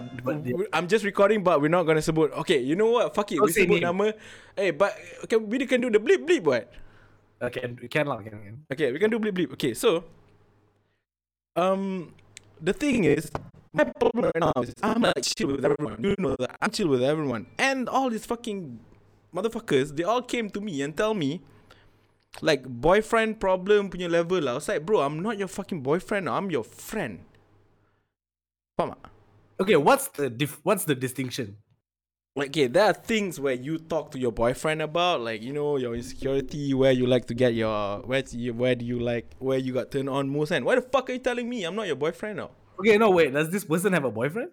but, but I'm just recording, but we're not gonna sebut. Okay, you know what? Fuck it, Don't we sebut name. nama. Hey, but okay, we can do the bleep bleep what? Uh, can can lah, can, can. Okay, we can do bleep bleep. Okay, so um the thing is my problem right now is I'm like chill with everyone. You know that I'm chill with everyone. And all these fucking motherfuckers, they all came to me and tell me like boyfriend problem punya level lah. I was like, bro, I'm not your fucking boyfriend. I'm your friend. Faham tak? Okay, what's the dif- what's the distinction? like okay, there are things where you talk to your boyfriend about, like you know your insecurity, where you like to get your where do you, where do you like where you got turned on most, and why the fuck are you telling me I'm not your boyfriend now? Okay, no wait. Does this person have a boyfriend?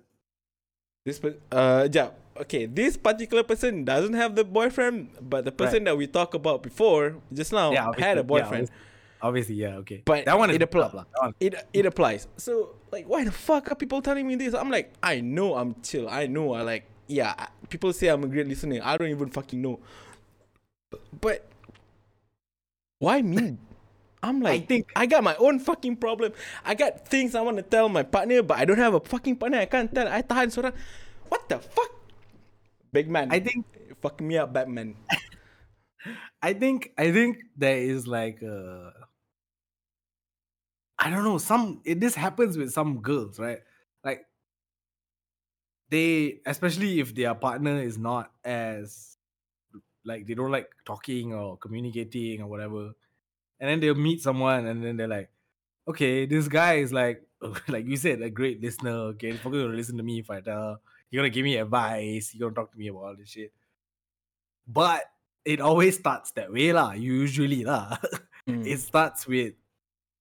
This per- uh yeah okay this particular person doesn't have the boyfriend, but the person that we talked about before just now Yeah, had a obviously, yeah, boyfriend. Obviously, yeah. Okay, But that one it apply- up lah. That one- it it applies. So like, why the fuck are people telling me this? I'm like, I know I'm chill. I know I like. Yeah, people say I'm a great listener. I don't even fucking know. But why me? I'm like, I think- I got my own fucking problem. I got things I want to tell my partner, but I don't have a fucking partner. I can't tell. I tahan seorang. What the fuck? Big man. I think fuck me up, Batman. I think I think there is like uh I don't know some it, this happens with some girls right like they especially if their partner is not as like they don't like talking or communicating or whatever and then they'll meet someone and then they're like okay this guy is like like you said a great listener okay he's probably gonna listen to me if I tell he's gonna give me advice he's gonna talk to me about all this shit but it always starts that way lah. Usually lah. Mm. it starts with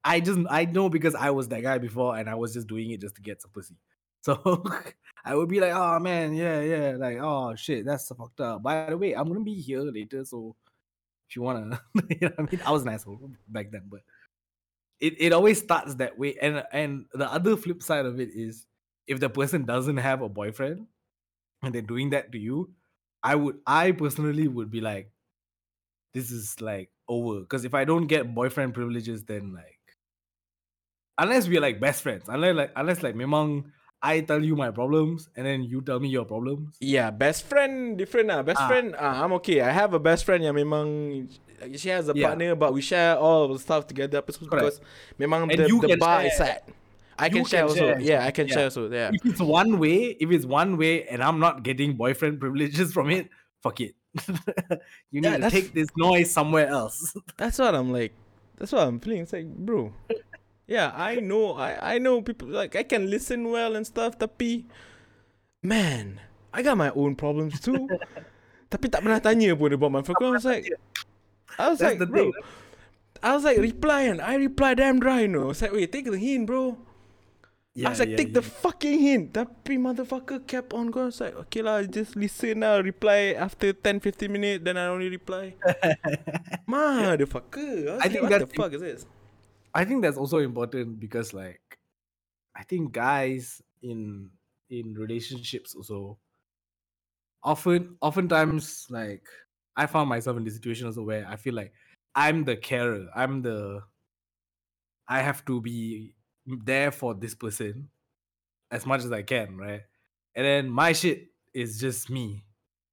I just I know because I was that guy before and I was just doing it just to get some pussy. So I would be like, oh man, yeah, yeah, like oh shit, that's fucked up. By the way, I'm gonna be here later, so if you wanna, you know, I mean, I was an asshole back then, but it, it always starts that way. And and the other flip side of it is if the person doesn't have a boyfriend and they're doing that to you, I would I personally would be like, this is like over. Because if I don't get boyfriend privileges, then like unless we're like best friends, unless like unless like memang I tell you my problems and then you tell me your problems. Yeah, best friend different lah. Best Ah. friend, ah, I'm okay. I have a best friend yang memang she has a Yeah. partner, but we share all the stuff together. Because memang And the, you the can bar is share. set. I can You share can also. share. Yeah, I can Yeah. share also. Yeah. If it's one way, if it's one way and I'm not getting boyfriend privileges from it, fuck it. you need Yeah, to take this noise somewhere else. That's what I'm like. That's what I'm feeling. It's like, bro. Yeah, I know. I I know people like I can listen well and stuff. Tapi, man, I got my own problems too. tapi tak pernah tanya pun about my fuck. I was like, I was That's like, bro. thing. I was like, reply and I reply damn dry, you know. It's like, wait, take the hint, bro. I was like, take the fucking hint. Tapi motherfucker kept on going. I was like, okay lah, just listen now. Reply after 10, 15 minutes. Then I only reply. Motherfucker. I, was I like, think what the fuck is this? I think that's also important because like I think guys in in relationships also often oftentimes like I found myself in this situation also where I feel like I'm the carer. I'm the I have to be there for this person as much as I can, right? And then my shit is just me.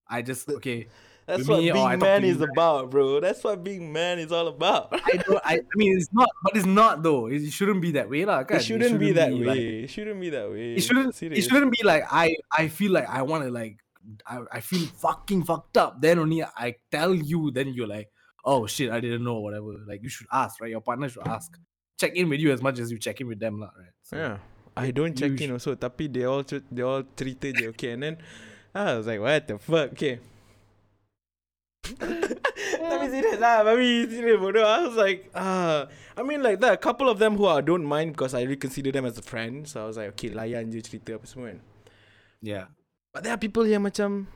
I just okay. That's what me being man you is about, bro. That's what being man is all about. I don't I, I mean it's not but it's not though. It shouldn't be that way, lah. kan? it shouldn't be that way. like- it shouldn't be that way. it shouldn't Serious. it shouldn't be like I I feel like I want to like I, I feel fucking fucked up then only I tell you then you're like oh shit I didn't know whatever like you should ask right your partner should ask check in with you as much as you check in with them lah right so, Yeah. I don't check in also. Tapi they all they all treated je okay. And then I was like, what the fuck? Okay. Tapi serious lah, Tapi serious bodoh. I was like, ah, I mean like that. A couple of them who I don't mind because I really consider them as a friend. So I was like, okay, layan je cerita apa semua kan. yeah But there are people yang macam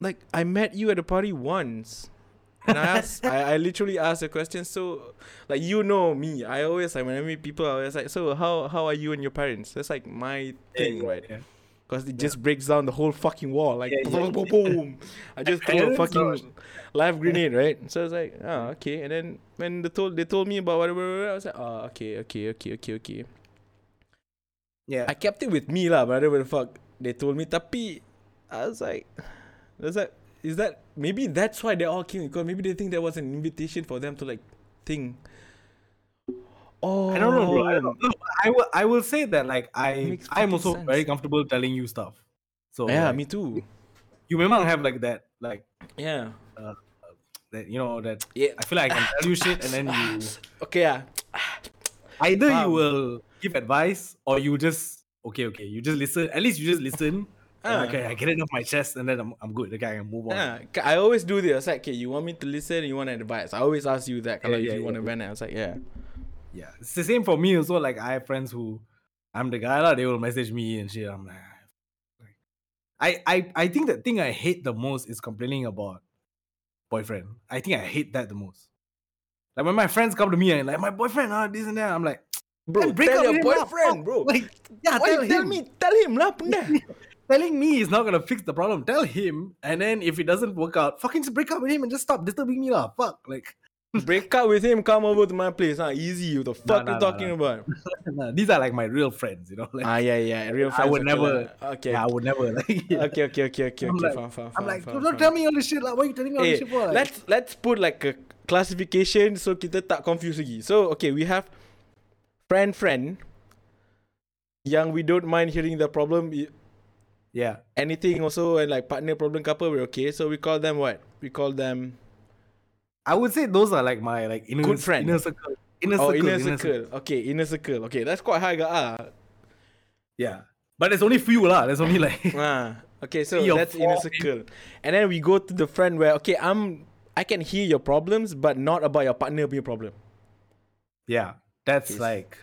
like I met you at a party once. And I asked I, I literally asked a question so like you know me. I always like when I meet people I always like so how how are you and your parents? That's like my thing, yeah, right? yeah. Because it just breaks down the whole fucking wall. Like Yeah, boom, boom, boom. I just threw a fucking live grenade, right? So I was like, oh, okay. And then when they told they told me about whatever, I was like, oh, okay, okay, okay, okay, okay. yeah I kept it with me lah, but whatever the fuck. they told me tapi I was like was that is that maybe that's why they all came because maybe they think that was an invitation for them to like think oh I don't know, bro. I, don't know. No, I will. I will say that like I, I'm also sense. very comfortable telling you stuff. So yeah like, me too you may not have like that, like yeah that. You know that. yeah I feel like I can tell you shit, and then you okay yeah either you will give advice or you just okay, okay. You just listen. At least you just listen. and Ah. okay, I get it off my chest, and then I'm, I'm good. Okay, I can move on. Yeah, I always do this. Like, okay, you want me to listen? You want advice? I always ask you that. Yeah, if yeah, you want yeah. to vent, I was like, yeah. Yeah, it's the same for me also. Like I have friends who, I'm the guy lah. They will message me and shit. I'm like, like, I I I think the thing I hate the most is complaining about boyfriend. I think I hate that the most. Like when my friends come to me and like my boyfriend, ah, this and that. I'm like, Bro, break tell up your boyfriend, fuck." bro. Like, yeah, Why tell, tell him. me? Tell him lah. Telling me is not gonna fix the problem. Tell him, and then if it doesn't work out, fucking just break up with him and just stop disturbing me lah. Fuck, like Break up with him, come over to my place. Huh? Easy. What the fuck nah, you nah, talking nah. about? nah, these are like my real friends, you know. Like ah, yeah, yeah. Real I friends. would okay never-. Okay. yeah, I would never like. Okay, okay, okay, okay, I'm okay. like- fine, fine, I'm fine, like, fine, don't fine. tell me all this shit like. Why you telling me all Eh, this shit for? Like, let's let's put like a classification so kita tak confuse lagi. So okay, we have friend friend yang we don't mind hearing the problem. i- yeah, Anything also and like partner problem couple we're okay. So we call them what? We call them I would say those are like my like inner Good friend. inner circle, inner oh circle, inner circle. Okay, inner circle. Okay, that's quite high ah. Yeah, but there's only few lah. There's only like ah. Okay, so that's inner circle. And then we go to the friend where okay, I'm I can hear your problems but not about your partner punya problem. yeah, that's Yes. like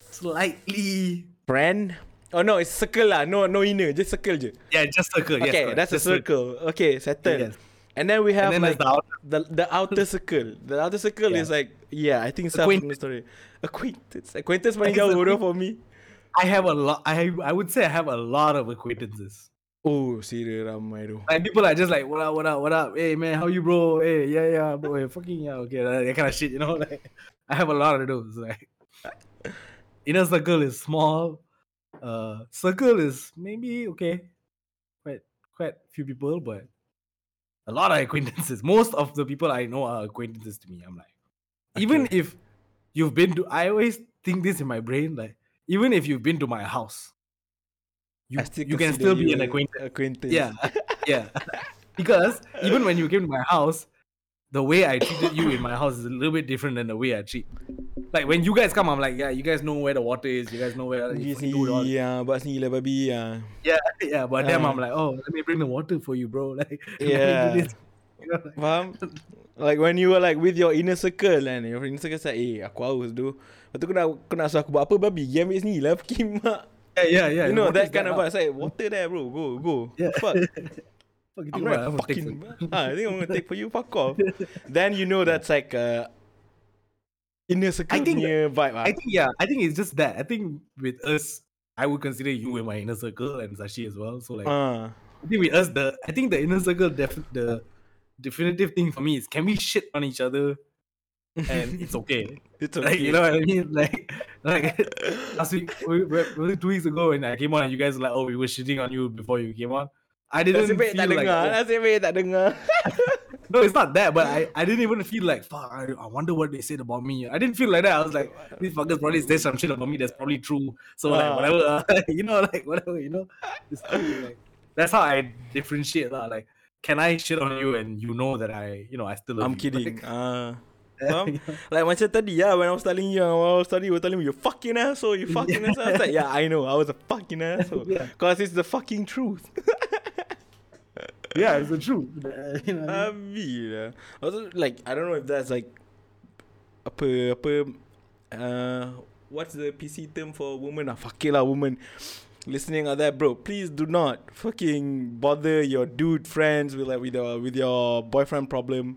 slightly Friend? Oh no, it's circle lah. No, no inner, just circle je. yeah, just circle. yes, Okay, correct, that's a circle. circle. Okay, settled. Yes. And then we have then like the outer. the the outer circle. The outer circle Yeah. is like yeah, I think it's self Acquaintance. story. Acquaintance. Acquaintance paling jauh bodoh for me. I have a lot. I I would say I have a lot of acquaintances. Oh, serious ramai tu. Like people are just like, what up, what up, what up? Hey man, how you, bro? Hey, yeah, yeah, bro. Hey, fucking yeah, okay, that, that kind of shit. You know, like I have a lot of those. Like inner circle is small. Uh, circle is maybe okay, quite quite few people, but a lot of acquaintances. Most of the people I know are acquaintances to me. I'm like, even if you've been to, I always think this in my brain, like even if you've been to my house, you you can still be an acquaintance. Acquaintance. Yeah, yeah. because even when you came to my house, the way I treated you in my house is a little bit different than the way I treat. Like when you guys come, I'm like, yeah, you guys know where the water is. You guys know where you Pergi do ya, buat sendiri lah babi ya. Yeah, yeah. But then Ah. I'm like, oh, let me bring the water for you, bro. Like, do Yeah. You know, like, Faham? Like when you were like with your inner circle and your inner circle say, eh aku haus tu. Lepas tu kau nak, kau nak suruh aku buat apa babi? Pergi ambil sendiri lah pergi mak. yeah, yeah, yeah. You know that kind of lah? vibe. Say water there bro, go, go. Yeah. Fuck. I'm not take fucking. ah, I think I'm gonna take for you. Fuck off. then you know that's like uh, inner circle I think- punya vibe. Ah. I think yeah, I think it's just that. I think with us, I would consider you in my inner circle and Sashi as well. So like, Ah. I think with us, the I think the inner circle, def- the definitive thing for me is can we shit on each other and it's okay. it's Like you know what I mean? Like like last week, we, we, two weeks ago when I came on and you guys were like, oh, we were shitting on you before you came on. I didn't Nasib feel tak like dengar. oh, Nasib baik tak dengar. no, it's not that, but I, I didn't even feel like fuck. I, I wonder what they said about me. I didn't feel like that. I was like, these fuckers probably say some shit about me that's probably true. So like Ah. whatever, uh, you know, like whatever, you know. It's true, like, that's how I differentiate lah. Like, can I shit on you and you know that I, you know, I still love I'm you? kidding. Like, Ah. Faham? Like macam tadi ya when I was telling you, when I was telling you, you were telling me you fucking asshole, you fucking asshole. I was like, yeah, I know, I was a fucking asshole. Yeah. Cause it's the fucking truth. Yeah, it's the truth. you know what I mean? Abi lah. Also like I don't know if that's like apa apa uh what's the PC term for woman ah fuck it lah woman listening out there bro please do not fucking bother your dude friends with like with your with your boyfriend problem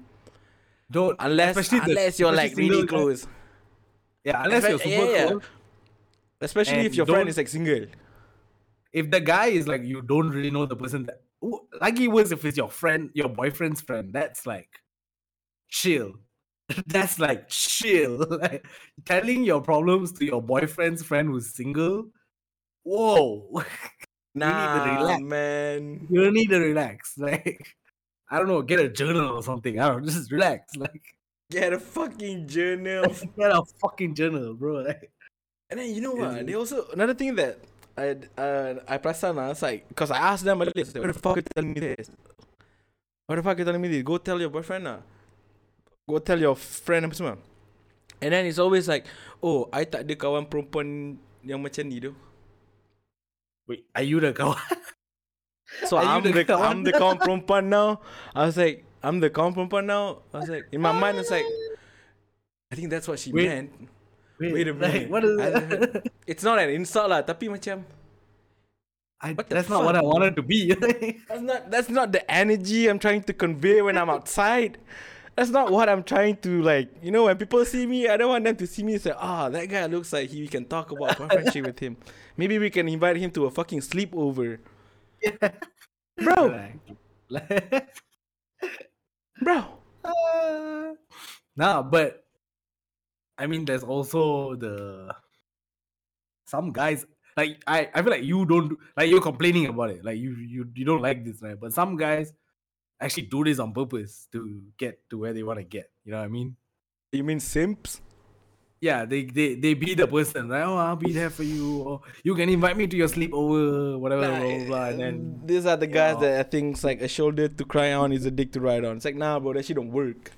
Don't unless especially the- unless you're like really single guys. close Yeah, unless you're super yeah, yeah. close. especially And if your friend is like single If the guy is like you don't really know the person that It was if it's your friend, your boyfriend's friend, that's like chill. that's like chill. like telling your problems to your boyfriend's friend who's single whoa. Nah, relax. man. you need to relax. Like, I don't know, get a journal or something. I don't know, just relax. Like, Get a fucking journal. get a fucking journal, bro. Like, And then you know what? They also another thing that I uh I perasan lah. It's like because I asked them earlier, what the fuck are you telling me this? What the fuck are you telling me this? Go tell your boyfriend lah. Go tell your friend apa semua. And then it's always like, oh, I tak ada kawan perempuan yang macam ni tu. wait, are you the kawan? So Are I'm the the, kawan? I'm the kawan perempuan now. I was like, I'm the kawan perempuan now. I was like, in my mind, it's like, I think that's what she Wait. meant. Wait a minute. Like, what is that? It's not an insult lah, tapi macam I, that's not what I wanted to be. That's not that's not the energy I'm trying to convey when I'm outside. That's not what I'm trying to like. You know, when people see me, I don't want them to see me and say, "Ah, that guy looks like he we can talk about boyfriendship with him. Maybe we can invite him to a fucking sleepover, bro, bro." Uh, nah, but I mean, there's also the some guys like I. I feel like you don't like you're complaining about it. Like you you you don't like this, right? But some guys actually do this on purpose to get to where they want to get. You know what I mean? You mean simps? Yeah, they they they be the person like, oh, I'll be there for you, or you can invite me to your sleepover, whatever, blah, blah, eh, blah, and then these are the guys know. that I think it's like a shoulder to cry on is a dick to ride on. It's like nah, bro, that shit don't work.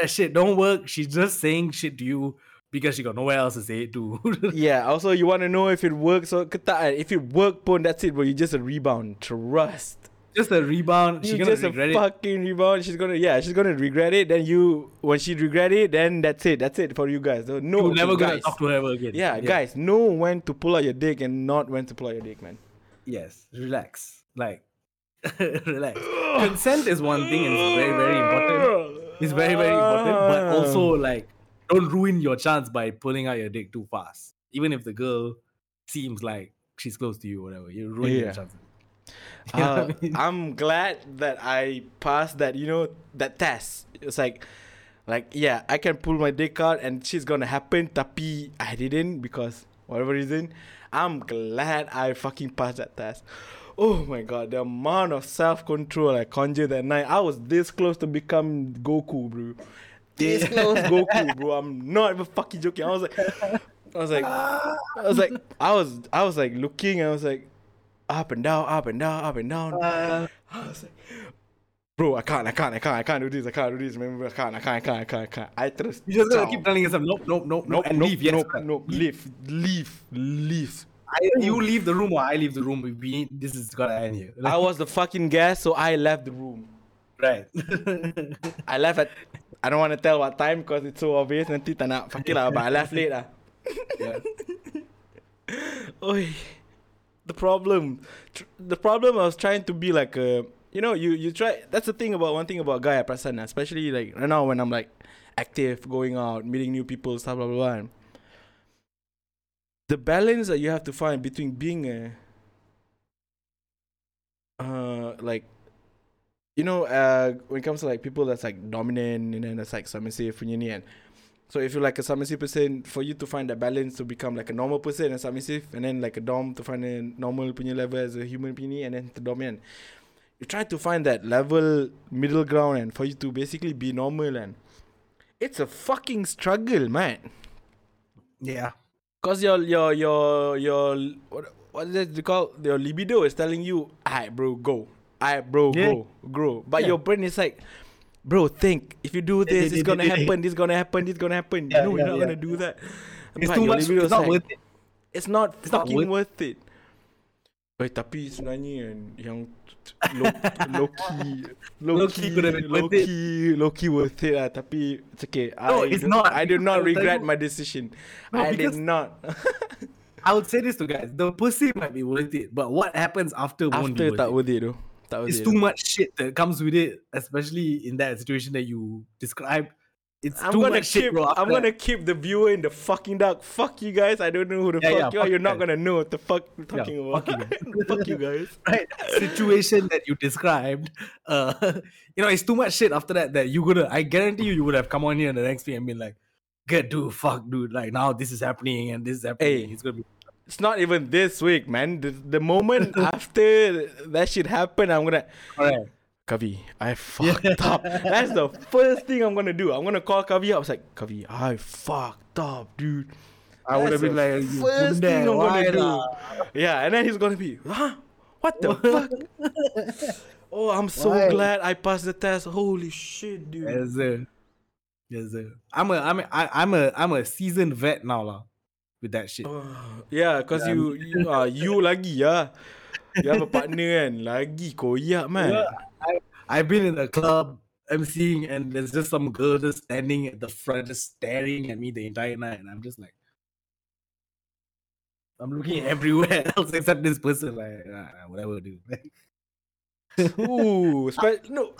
That shit don't work. She's just saying shit to you because she got nowhere else to say it to. Yeah. Also, you want to know if it works or. If it work, pun that's it, bro. You just a rebound. Trust. just a rebound. She's gonna just a regret it. fucking rebound. She's gonna yeah, she's gonna regret it. Then you when she regret it, then that's it. That's it for you guys. So, no, You're never gonna guys. talk to her ever again. Yeah, guys, know when to pull out your dick and not when to pull out your dick, man. Yes, relax. Like, relax. Consent is one thing, and it's very, very important. It's very, very important. But Ah. also, like, don't ruin your chance by pulling out your dick too fast. Even if the girl seems like she's close to you, whatever, you ruin Yeah. your chances. You know Uh, I mean? I'm glad that I passed that, you know, that test. It's like, like yeah, I can pull my dick out and she's gonna happen. Tapi I didn't because whatever reason. I'm glad I fucking passed that test. Oh my god, the amount of self control I conjured that night. I was this close to become Goku, bro. This close Goku, bro. I'm not even fucking joking. I was like, I was like, I was like, I was, I was like looking. I was like, up and down, up and down, up and down. Uh, I was like, bro, I can't, I can't, I can't, I can't do this, I can't do this. Remember, I can't, I can't, I can't, I can't, I can't. I trust. you just gotta keep telling yourself, nope, nope, nope, nope, Nope, and nope, leave. Yes, nope, nope, leave, leave, leave. Either you leave the room or I leave the room. We this is gonna end here. I was the fucking guest, so I left the room. right. I left at, I don't want to tell what time because it's so obvious. Nanti tak nak, it lah, but I left late lah. yeah. Oi, the problem, tr- the problem. I was trying to be like a, you know, you you try. That's the thing about one thing about guy person, especially like right now when I'm like active, going out, meeting new people, stuff blah blah blah. The balance that you have to find between being a, uh, like, you know, uh, when it comes to like people that's like dominant and then that's like submissive punya. So if you're like a submissive person, for you to find that balance to become like a normal person and submissive, and then like a dom to find a normal punya level as a human punya and then to dominant. You try to find that level middle ground and for you to basically be normal and it's a fucking struggle, man. Yeah. Cause your your your your what what is it called? Your libido is telling you, "Alright, bro, go. Alright, bro, Yeah. go, grow." But Yeah. your brain is like, "Bro, think. If you do this, it's gonna happen. This gonna happen. This gonna happen. Yeah, no, you're not gonna do that." It's But too much. It's not like, worth it. It's not It's not fucking worth- worth it. Eh, tapi sebenarnya kan yang could have been low worth it. lah. Tapi it's okay. No, I it's do- not. I do not regret my decision. No, I did not. I would say this to guys: the pussy might be worth it, but what happens after, won't be After worth tak it. worth it tu. Tak worth It's it. too much shit that comes with it, especially in that situation that you described. It's I'm too gonna much keep. I'm gonna keep the viewer in the fucking dark. Fuck you guys. I don't know who the Yeah, fuck yeah, you are. fuck You're you not guys. gonna know what the fuck we're talking fuck about. you fuck you guys. right situation that you described. Uh, you know, it's too much shit after that that you gonna. I guarantee you, you would have come on here in the next week and been like, "Good dude, fuck, dude. Like now this is happening and this is happening. Hey. It's gonna be." It's not even this week, man. The, the moment after that shit happened, I'm gonna Alright. Kavi, I fucked up. That's the first thing I'm gonna do. I'm gonna call Kavi up. I was like, Kavi, I fucked up, dude. I would have been like, you first thing I'm gonna do. Yeah, and then he's gonna be, huh? What the fuck? Oh, I'm so Why? glad I passed the test. Holy shit, dude. Yes, sir. Yes, sir. I'm a, I'm a, I- I'm a, I'm a seasoned vet now, lah. With that shit. Oh, yeah, cause you, you, uh, you lagi yeah. You have a partner kan, lagi koyak man. Yeah, I, I've been in a club emceeing, and there's just some girl just standing at the front, just staring at me the entire night, and I'm just like, I'm looking everywhere else except this person. Like, ah, whatever, dude. Ooh, spe- no.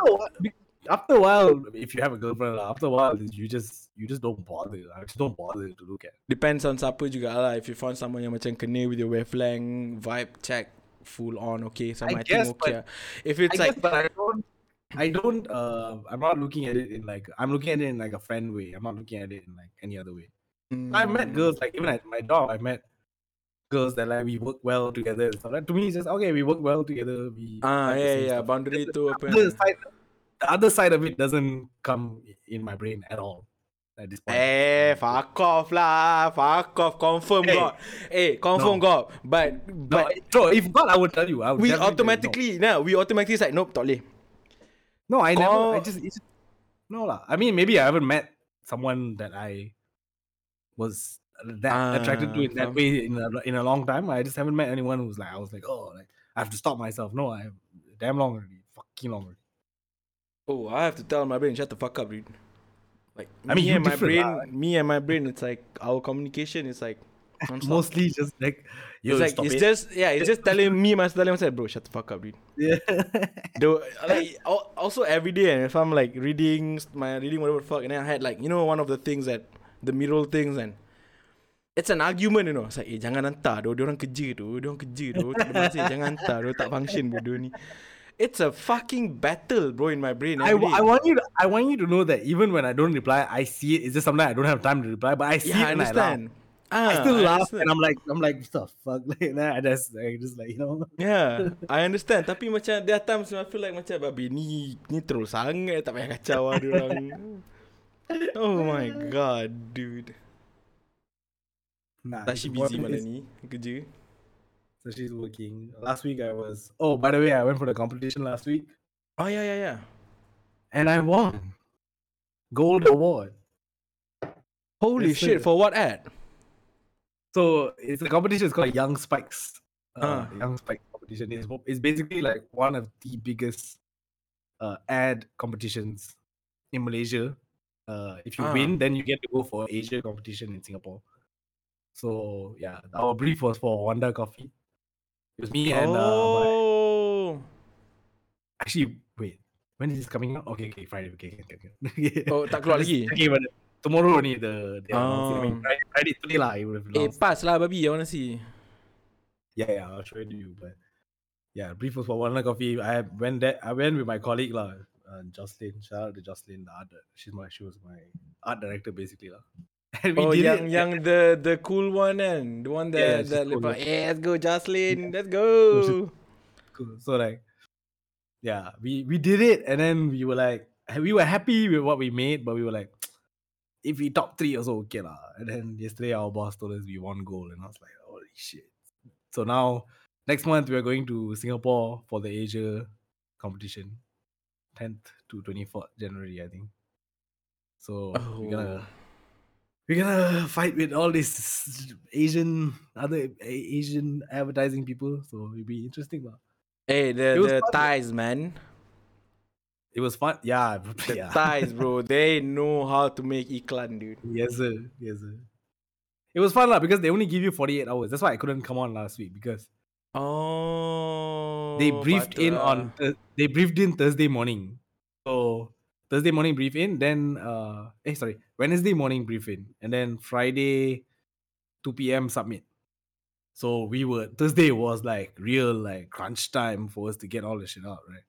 after a while, if you have a girlfriend, after a while, you just you just don't bother. I just don't bother to look at. Depends on siapa juga lah. If you found someone yang macam kena with your wavelength, vibe check, full on, okay. Sama I, I guess, think okay. If it's I like, guess, but I don't. I don't. Uh, I'm not looking at it in like I'm looking at it in like a friend way. I'm not looking at it in like any other way. I met mm, girls like even at my job. I met girls that like we work well together and stuff. Like, to me, it's just okay. We work well together. We Ah, yeah, yeah. stuff. Boundary The tu apa. other side, the other side of it doesn't come in my brain at all at this point. Eh, fuck off lah. Fuck off. Confirm God. Hey. Eh, confirm No. got. But, no, but bro, if God, I would tell you. I would we you no. automatically, nah, we automatically like, nope, totally. No, I never. I just, no lah. I mean, maybe I haven't met someone that I was that attracted to in that way in a, in a long time. I just haven't met anyone who's like I was like, oh, like I have to stop myself. No, I damn long already, fucking long already. Oh, I have to tell my brain, shut the fuck up, dude. Like, I mean, me you and my brain, lah. me and my brain, it's like our communication is like non-stop. Mostly just like yo, it's like stop it's it. just yeah, it's just telling me myself, telling myself, bro, shut the fuck up, dude. yeah. Though, like al- also every day, and if I'm like reading my reading whatever the fuck, and then I had like you know one of the things that the middle things and it's an argument, you know. It's like, eh, jangan hantar, doh, dia orang kerja tu, dia orang kerja tu, tak ada masa, jangan hantar, doh, tak function bodoh ni. It's a fucking battle, bro, in my brain. I, every I want you to I want you to know that even when I don't reply, I see it. It's just sometimes I don't have time to reply, but I see yeah, I it and I laugh. understand. Ah, I still laugh understand. and I'm like I'm like what the fuck like nah, that's like just like you know Yeah, I understand. Tapi macam there are times when I feel like macam babi ni ni troll sangat tak payah kacau orang. Oh my god, dude. nah, Tashi what busy malam ni kerja. So she's working. Last week I was. Oh, by the way, I went for the competition last week Oh yeah, yeah, yeah. and I won gold award. Holy Yes, shit, for what ad? So it's a competition. It's called Young Spikes. Uh, Ah. Young Spikes competition. It's, it's basically like one of the biggest uh, ad competitions in Malaysia. Uh, if you Ah. win, then you get to go for Asia competition in Singapore. So yeah, our brief was for Wonda Coffee. It was me and uh, my, oh. actually wait. When is this coming out? Okay, okay, Friday. Okay, okay, okay. Oh, tak keluar lagi? Okay, but tomorrow only the, the announcing. I mean, Oh. Friday, Friday today lah. It would have Eh, announced. pas lah babi, I wanna see. Yeah, yeah, I'll show it to you. But yeah, brief was for one coffee. I went there. I went with my colleague lah, uh, Jocelyn. Shout out to Jocelyn, the art. She's my she was my art director basically lah. And we Oh, did yang it. yang the the cool one and the one that she's that cool, yeah. Yeah, let's go, Jocelyn. Let's go. cool. So like, yeah, we we did it, and then we were like, we were happy with what we made, but we were like, if we top three also okay lah. And then yesterday our boss told us we won gold, and I was like, holy shit. So now next month we are going to Singapore for the Asia competition, 10th to 24th January, I think. So we're gonna Oh. We're gonna fight with all these Asian other Asian advertising people. So it'll be interesting, lah. Hey, the the fun, ties, man. It was fun. Yeah, The yeah. ties, bro. They know how to make iklan, dude. Yes, sir. Yes, sir. It was fun lah because they only give you 48 hours. That's why I couldn't come on last week because Oh. they briefed in patut on lah. Thurs- they briefed in Thursday morning. Thursday morning brief in, then uh eh sorry, Wednesday morning brief in, and then Friday 2 p.m. submit. So we were Thursday was like real like crunch time for us to get all the shit out, right?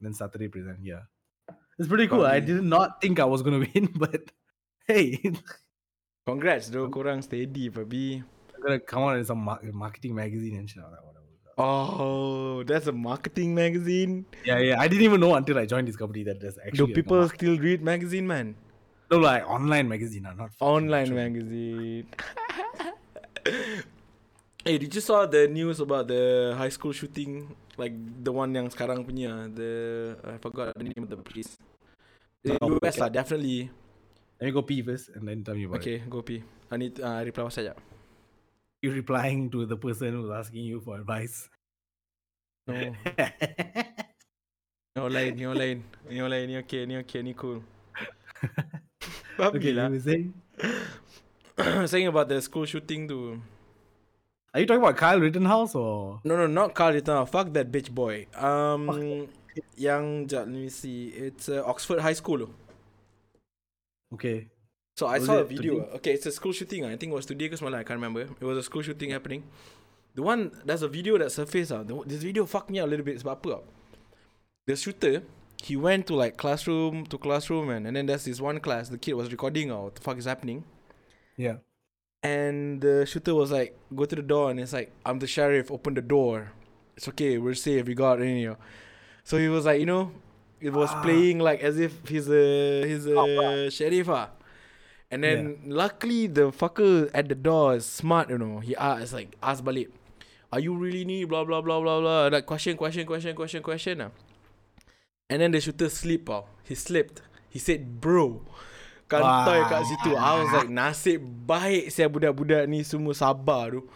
then Saturday present, yeah. It's pretty cool. I did not think I was gonna win, but hey, Congrats, though. Korang steady, babi. gonna come out in some marketing magazine and shit. I'm like, whatever. Oh, that's a marketing magazine. Yeah, yeah. I didn't even know until I joined this company that there's actually Do people still read magazine, man? no like online magazine, not Online actual- magazine. hey, did you saw the news about the high school shooting? Like the one yang sekarang punya. The I forgot the name of the place. In Oh, US okay. lah, definitely. Let me go pee first and then tell me about it. Okay, go pee. I need uh, reply WhatsApp. You replying to the person who's asking you for advice. No. Ni lain, ni lain. Ni lain, ni okay, ni okay, ni cool. Okay, lah. you were saying? Saying about the school shooting tu. Are you talking about Kyle Rittenhouse or? No, no, not Carl Rittenhouse. Fuck that bitch boy. Um, yang, let me see. It's uh, Oxford High School. Okay. So I Was saw a video. today? Okay, it's a school shooting. ah. I think it was today semalam. I can't remember. It was a school shooting happening. The one, there's a video that surfaced. Uh, this video fucked me up a little bit. Sebab apa? The shooter, he went to like classroom to classroom and, and then there's this one class. The kid was recording. Oh, what the fuck is happening? Yeah. And the shooter was like, go to the door, and it's like, I'm the sheriff, open the door. It's okay, we're safe, we got in here. So he was like, you know, it was Ah. playing like as if he's a he's a sheriff. Ah. And then luckily the fucker at the door is smart, you know. He asked like ask balik, Are you really need blah blah blah blah blah like question, question, question, question, question. Ah. And then the shooter sleep ah. He slipped. He said, bro. Kantoi kat situ. I was like, nasib baik saya budak-budak ni semua sabar tu.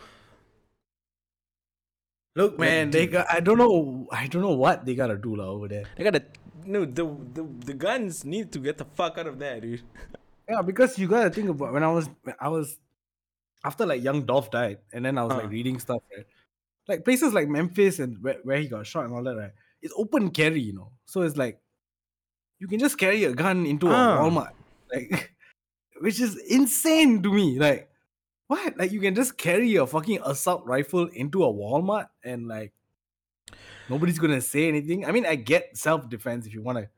Look, man, they got. I don't know. I don't know what they gotta do lah over there. They gotta no the the the guns need to get the fuck out of there, dude. Yeah, because you gotta think about when I was when I was after like young Dolph died, and then I was Uh. like reading stuff, right? Like places like Memphis and where, where he got shot and all that, right? It's open carry, you know. So it's like you can just carry a gun into Ah. a Walmart, like, which is insane to me. Like, what? Like you can just carry a fucking assault rifle into a Walmart and like nobody's gonna say anything. I mean, I get self defense if you want to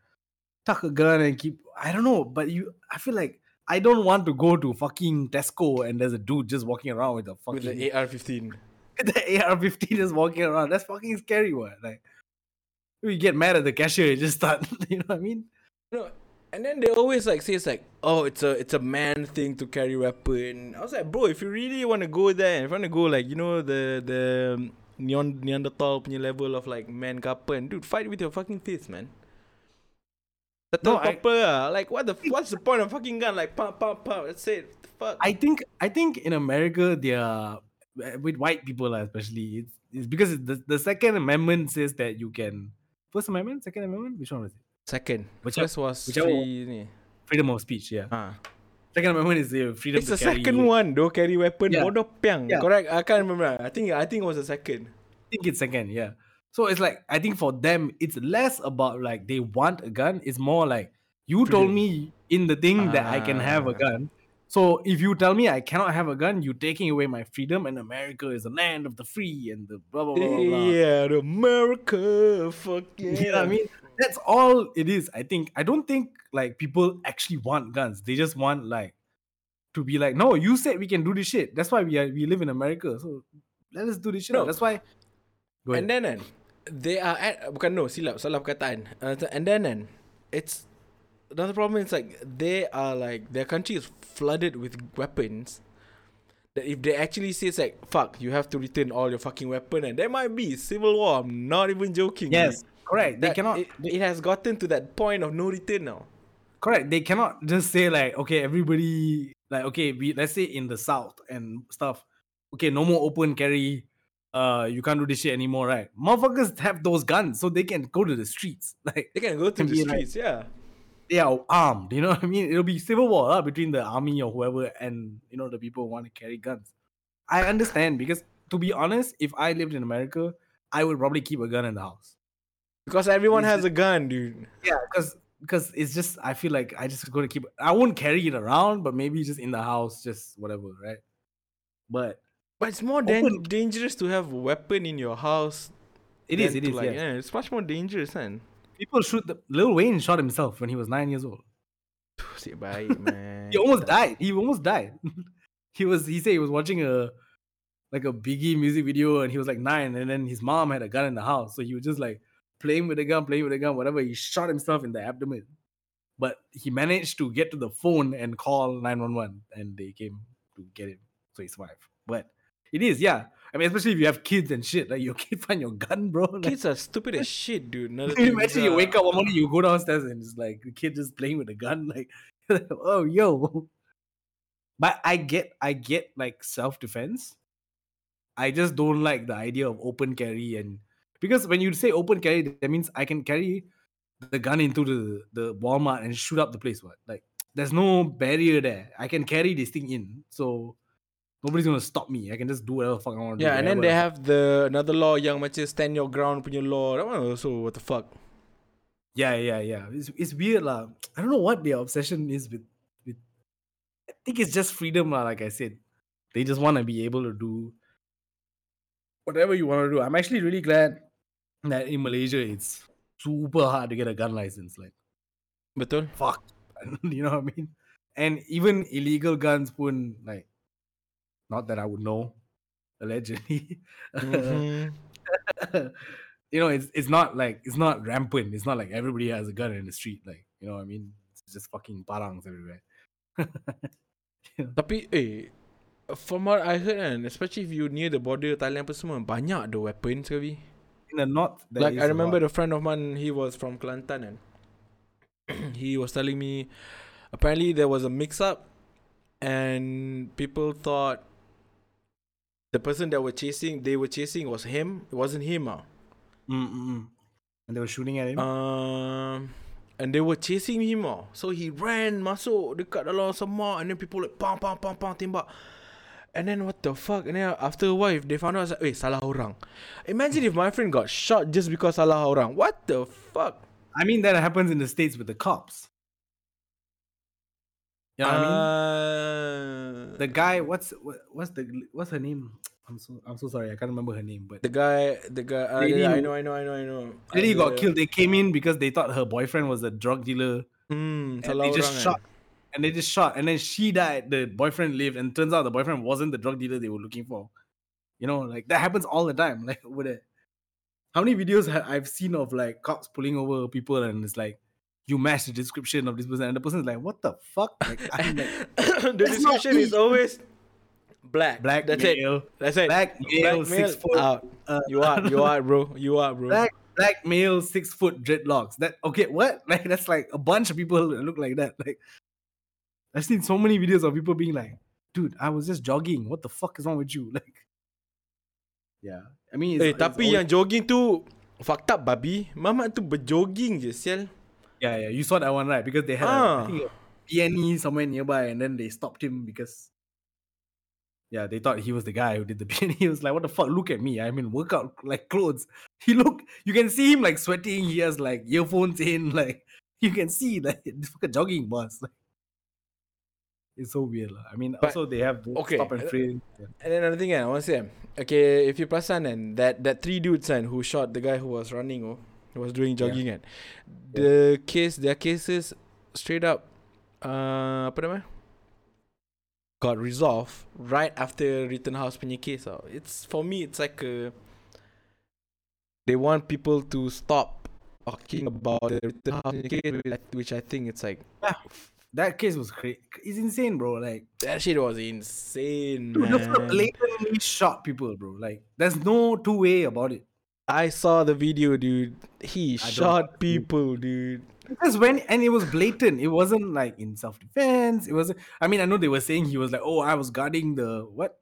tuck a gun and keep. I don't know, but you. I feel like I don't want to go to fucking Tesco and there's a dude just walking around with a fucking With the AR-15. the AR-15 just walking around. That's fucking scary. What like? You get mad at the cashier, you just start. You know what I mean? No, and then they always like say it's like, oh, it's a it's a man thing to carry weapon. I was like, bro, if you really want to go there, if you want to go like you know the the um, neon Neanderthal punya level of like man and dude, fight with your fucking fist, man. Settle No, I- proper lah. Like what the what's the point of fucking gun? Like pump pump pump. That's it. The fuck. I think I think in America they are with white people lah, especially it's, it's because the the Second Amendment says that you can First Amendment, Second Amendment, which one was it? Second, Which first was whichever- free. Freedom of speech. Yeah, Ah. Second Amendment is the freedom. It's the second one though. Carry weapon. Yeah. Bodoh piang. Yeah. Correct. I can't remember. I think I think it was the second. I think it's second. Yeah. So it's like I think for them it's less about like they want a gun. It's more like you told me in the thing that I can have a Ah. gun. So if you tell me I cannot have a gun, you're taking away my freedom. And America is the land of the free and the blah blah blah blah. Yeah, America. Fuck yeah. You know what I mean? That's all it is. I think. I don't think like people actually want guns. They just want like to be like, no, you said we can do this shit. That's why we are we live in America. So let us do this shit. No. That's why. And then kan, they are at bukan no silap salah perkataan. Uh, and then kan, it's another problem. It's like they are like their country is flooded with weapons. That if they actually say like fuck, you have to return all your fucking weapon, and there might be civil war. I'm not even joking. yes, correct. They cannot. It, it has gotten to that point of no return now. correct. They cannot just say like, okay, everybody like, okay, we let's say in the south and stuff. Okay, no more open carry. Uh, you can't do this shit anymore, right? Motherfuckers have those guns, so they can go to the streets. Like They can go to the be like- streets. yeah. they are armed. You know what I mean? It'll be civil war lah, between the army or whoever and you know the people who want to carry guns. I understand because to be honest, if I lived in America, I would probably keep a gun in the house. Because everyone Is has a gun, dude. Yeah, because because it's just I feel like I just to keep. I won't carry it around, but maybe just in the house, just whatever, right? But But it's more dan- dangerous to have a weapon in your house. it is, it is. Like, yeah. yeah, it's much more dangerous, man. People shoot. The, Lil Wayne shot himself when he was nine years old. Say bye, man. He almost died. He almost died. he was. He said he was watching a like a Biggie music video, and he was like nine, and then his mom had a gun in the house, so he was just like playing with the gun, playing with the gun, whatever. He shot himself in the abdomen, but he managed to get to the phone and call nine one one, and they came to get him, so he survived. But it is, yeah. I mean, especially if you have kids and shit, like your kid find your gun, bro. Like, Kids are stupid as shit, dude. Another you imagine you uh, wake up one morning, you go downstairs and it's like the kid just playing with a gun, like, oh yo. But I get, I get like self defense. I just don't like the idea of open carry and because when you say open carry, that means I can carry the gun into the the Walmart and shoot up the place. What like there's no barrier there. I can carry this thing in, so nobody's gonna stop me. I can just do whatever the fuck I want to do. Yeah, and then they have the another law yang macam stand your ground punya law. That one also what the fuck. Yeah, yeah, yeah. It's it's weird lah. I don't know what their obsession is with with. I think it's just freedom lah. Like I said, they just want to be able to do whatever you want to do. I'm actually really glad that in Malaysia it's super hard to get a gun license. Like Betul? fuck, you know what I mean? And even illegal guns, pun like, not that I would know, allegedly. Mhm. you know, it's it's not like it's not rampant. It's not like everybody has a gun in the street. Like, you know what I mean? It's just fucking parangs everywhere. Tapi eh from what I heard kan, especially if you near the border Thailand apa semua, banyak the weapons kali. in the north, there like I remember the friend of mine, he was from Kelantan and he was telling me apparently there was a mix up and people thought the person that were chasing they were chasing was him. It wasn't him. Mm. and they were shooting at him. Um and they were chasing him oh. So he ran masuk dekat dalam semak and then people like pang pang pang pang tembak. And then what the fuck? And then after a while if they found out, like, wait, salah orang. Imagine if my friend got shot just because salah orang. What the fuck? I mean, that happens in the states with the cops. You know what I mean? The guy, what's what, what's the what's her name? I'm so I'm so sorry, I can't remember her name. But the guy, the guy, uh, Lady I know, I know, I know, I know. lady Uh, got killed. They came in because they thought her boyfriend was a drug dealer. Hmm, And they just shot, kan? and they just shot, and then she died. The boyfriend lived, and turns out the boyfriend wasn't the drug dealer they were looking for. You know, like that happens all the time. Like over there, how many videos ha- I've seen of like cops pulling over people, and it's like you match the description of this person, and the person is like, "What the fuck?" Like, I'm like the description is always black. black That's it. male, That's it. black male, six foot, out. uh, You are, you are, bro. You are, bro. black black male, six foot dreadlocks. That okay? What? Like that's like a bunch of people look like that. Like I've seen so many videos of people being like, "Dude, I was just jogging. What the fuck is wrong with you?" Like, yeah. I mean, it's, eh, it's tapi always- yang jogging tu fucked up, babi. Mama tu berjogging je, sial. Yeah, yeah. You saw that one right? Because they had a, I Ah. think a B&E somewhere nearby, and then they stopped him because. Yeah, they thought he was the guy who did the B&E. He was like, "What the fuck? Look at me! I'm in workout like clothes." He look, you can see him like sweating. He has like earphones in, like you can see like this fucking jogging boss. Like, it's so weird. lah. I mean, But- also they have the okay, stop and frisk. Yeah. And then another thing, I want to say, okay, if you perasan and that that three dudes and who shot the guy who was running, oh, was doing jogging, and the case, their cases, straight up, uh, apa nama? Got resolved right after Rittenhouse punya case. Oh. It's for me, it's like a. They want people to stop talking about the Rittenhouse case, which I- think it's like yeah. That case was crazy. It's insane, bro. Like, that shit was insane, dude, man. blatantly shot people, bro. Like, there's no two way about it. I saw the video, dude. He I shot people, dude. Because when and it was blatant, it wasn't like in self defense. It was. I mean, I know they were saying he was like, "Oh, I was guarding the what,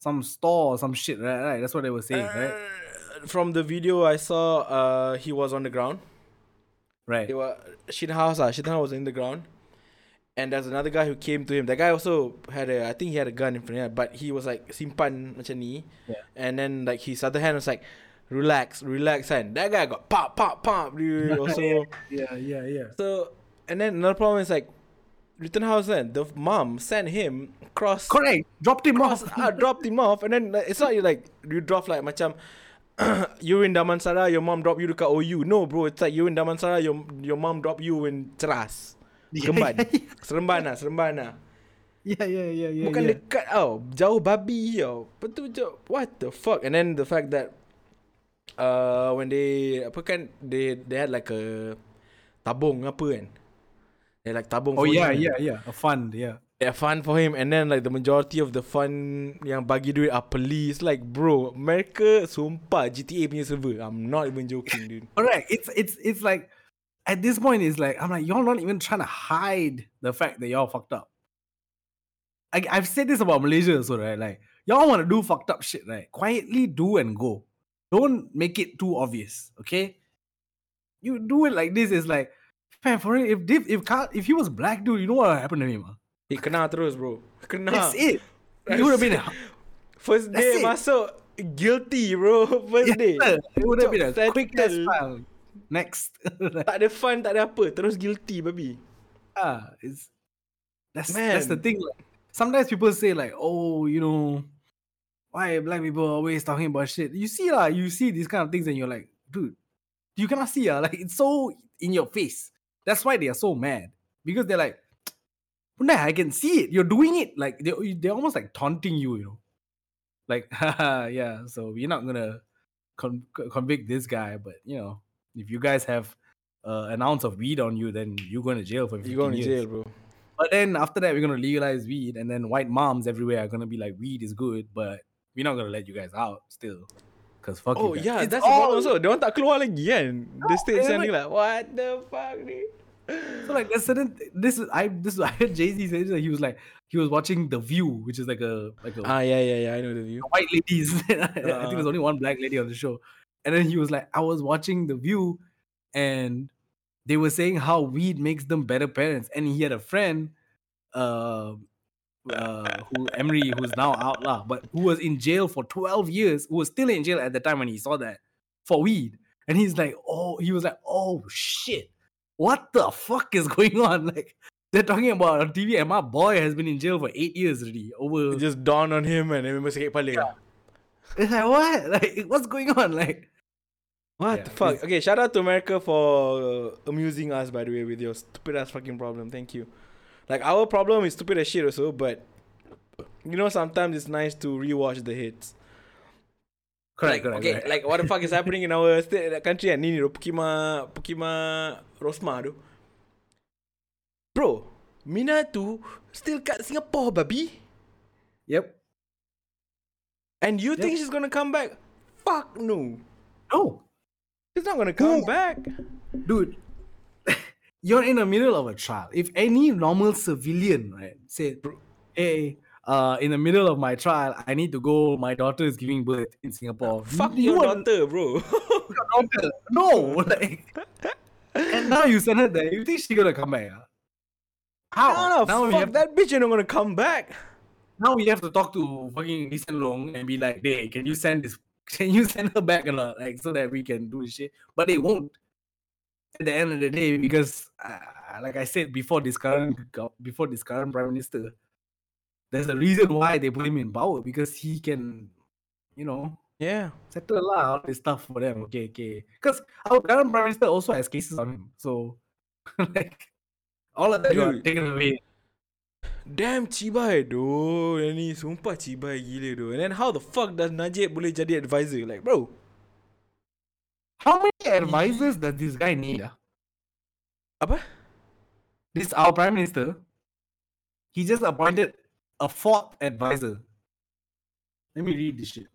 some store or some shit." Right, right. That's what they were saying, right? Uh, From the video I saw, uh, he was on the ground. Right. They were Shithouse, ah, Shithouse was in the ground, and there's another guy who came to him. That guy also had a, I think he had a gun in front of him, but he was like simpan macam ni, Yeah. and then like his other hand was like, relax, relax, and that guy got pop, pop, pop, dude. Also. Yeah, yeah, yeah. So and then another problem is like Rittenhouse and the mom sent him cross Correct. Dropped him cross off. uh, dropped him off and then like, it's not you like you drop like macam you in Damansara your mom drop you dekat OU no bro it's like you in Damansara your your mom drop you in Ceras Kemban Seremban lah Seremban lah Yeah, yeah, yeah, yeah. Bukan yeah. dekat tau. Jauh babi tau. Lepas tu macam, what the fuck? And then the fact that uh, when they, apa kan, they they had like a tabung apa kan. They like tabung Oh for yeah, him. yeah, yeah. A fund, yeah. Yeah, fun for him. And then like the majority of the fun yang bagi duit are police. Like bro, America sumpah GTA punya server. I'm not even joking dude. Correct. It's it's it's like at this point it's like I'm like y'all not even trying to hide the fact that y'all fucked up. I, I've said this about Malaysia also, right? Like y'all want to do fucked up shit, right? Quietly do and go. Don't make it too obvious, okay? You do it like this. It's like, man, for real, if if if, Carl, if he was black dude, you know what happened to him? Huh? Eh, kena terus bro. Kena. That's it. It would have been. a- First That's day masuk guilty bro. First Yes, day. It would have been a Settle. quick ass file. Next. Tak ada fun, tak ada apa. Terus guilty babi. Ah, it's that's that's the Man. thing. Like, sometimes people say like, oh, you know, why black people always talking about shit. You see lah, you see these kind of things, and you're like, dude, you cannot see ah, like it's so in your face. That's why they are so mad because they're like, nah, I can see it. You're doing it. Like they they're almost like taunting you, you know, like, haha, yeah. So we're not gonna con- convict this guy, but you know, if you guys have uh, an ounce of weed on you, then you're going to jail for 15 You going to years. jail bro. But then after that, we're gonna legalize weed, and then white moms everywhere are gonna be like, weed is good, but we're not gonna let you guys out still, cause fuck Oh you guys. yeah, It's that's the problem all- also. Dia orang tak keluar lagi kan. The state they're standing like, what the fuck ni? So like there's certain this is I this is I heard Jay Z say that he was like he was watching The View, which is like a like a Ah yeah yeah yeah, I know the view. white ladies. I think there's only one black lady on the show. And then he was like, I was watching The View and they were saying how weed makes them better parents. And he had a friend, uh, uh, who Emery, who's now out lah, but who was in jail for 12 years, who was still in jail at the time when he saw that for weed. And he's like, oh, he was like, oh shit, what the fuck is going on? Like, they're talking about on TV, and my boy has been in jail for eight years already. Over It just dawned on him and then memang sakit kepala. It's like what? Like what's going on? Like What Yeah, the fuck? Okay, shout out to America for uh, amusing us by the way with your stupid ass fucking problem. Thank you. Like our problem is stupid as shit also, but you know sometimes it's nice to rewatch the hits. Correct, like, correct. okay, like what the fuck is happening in our state country and ni ni Pukima Pukima Rosmah tu. Bro, Mina tu still kat Singapore babi. Yep. And you Yep. think she's gonna come back? Fuck no. No, She's not gonna come Who- back. dude. You're in the middle of a trial. If any normal civilian, right, say, "Hey, uh, in the middle of my trial, I need to go. My daughter is giving birth in Singapore." Fuck you your daughter, bro. your daughter. No, like, and now you send her there. You think she's gonna come back? ah? How? no, no, now fuck have that bitch You're not gonna come back. now we have to talk to fucking Lee Long and be like, hey, can you send this? Can you send her back or not? Like, so that we can do this shit. But they won't. At the end of the day, because uh, like I said before, this current before this current prime minister, there's a reason why they put him in power because he can, you know, Yeah. settle lah all this stuff for them. Okay, okay. Because our current prime minister also has cases on him, so like all of that got taken away. Damn cibai doh. Yang ni sumpah cibai gila doh. And then how the fuck does Najib boleh jadi advisor? Like bro. How many advisors does this guy need? ah? Apa? This our prime minister. He just appointed a fourth advisor. Let me read this shit.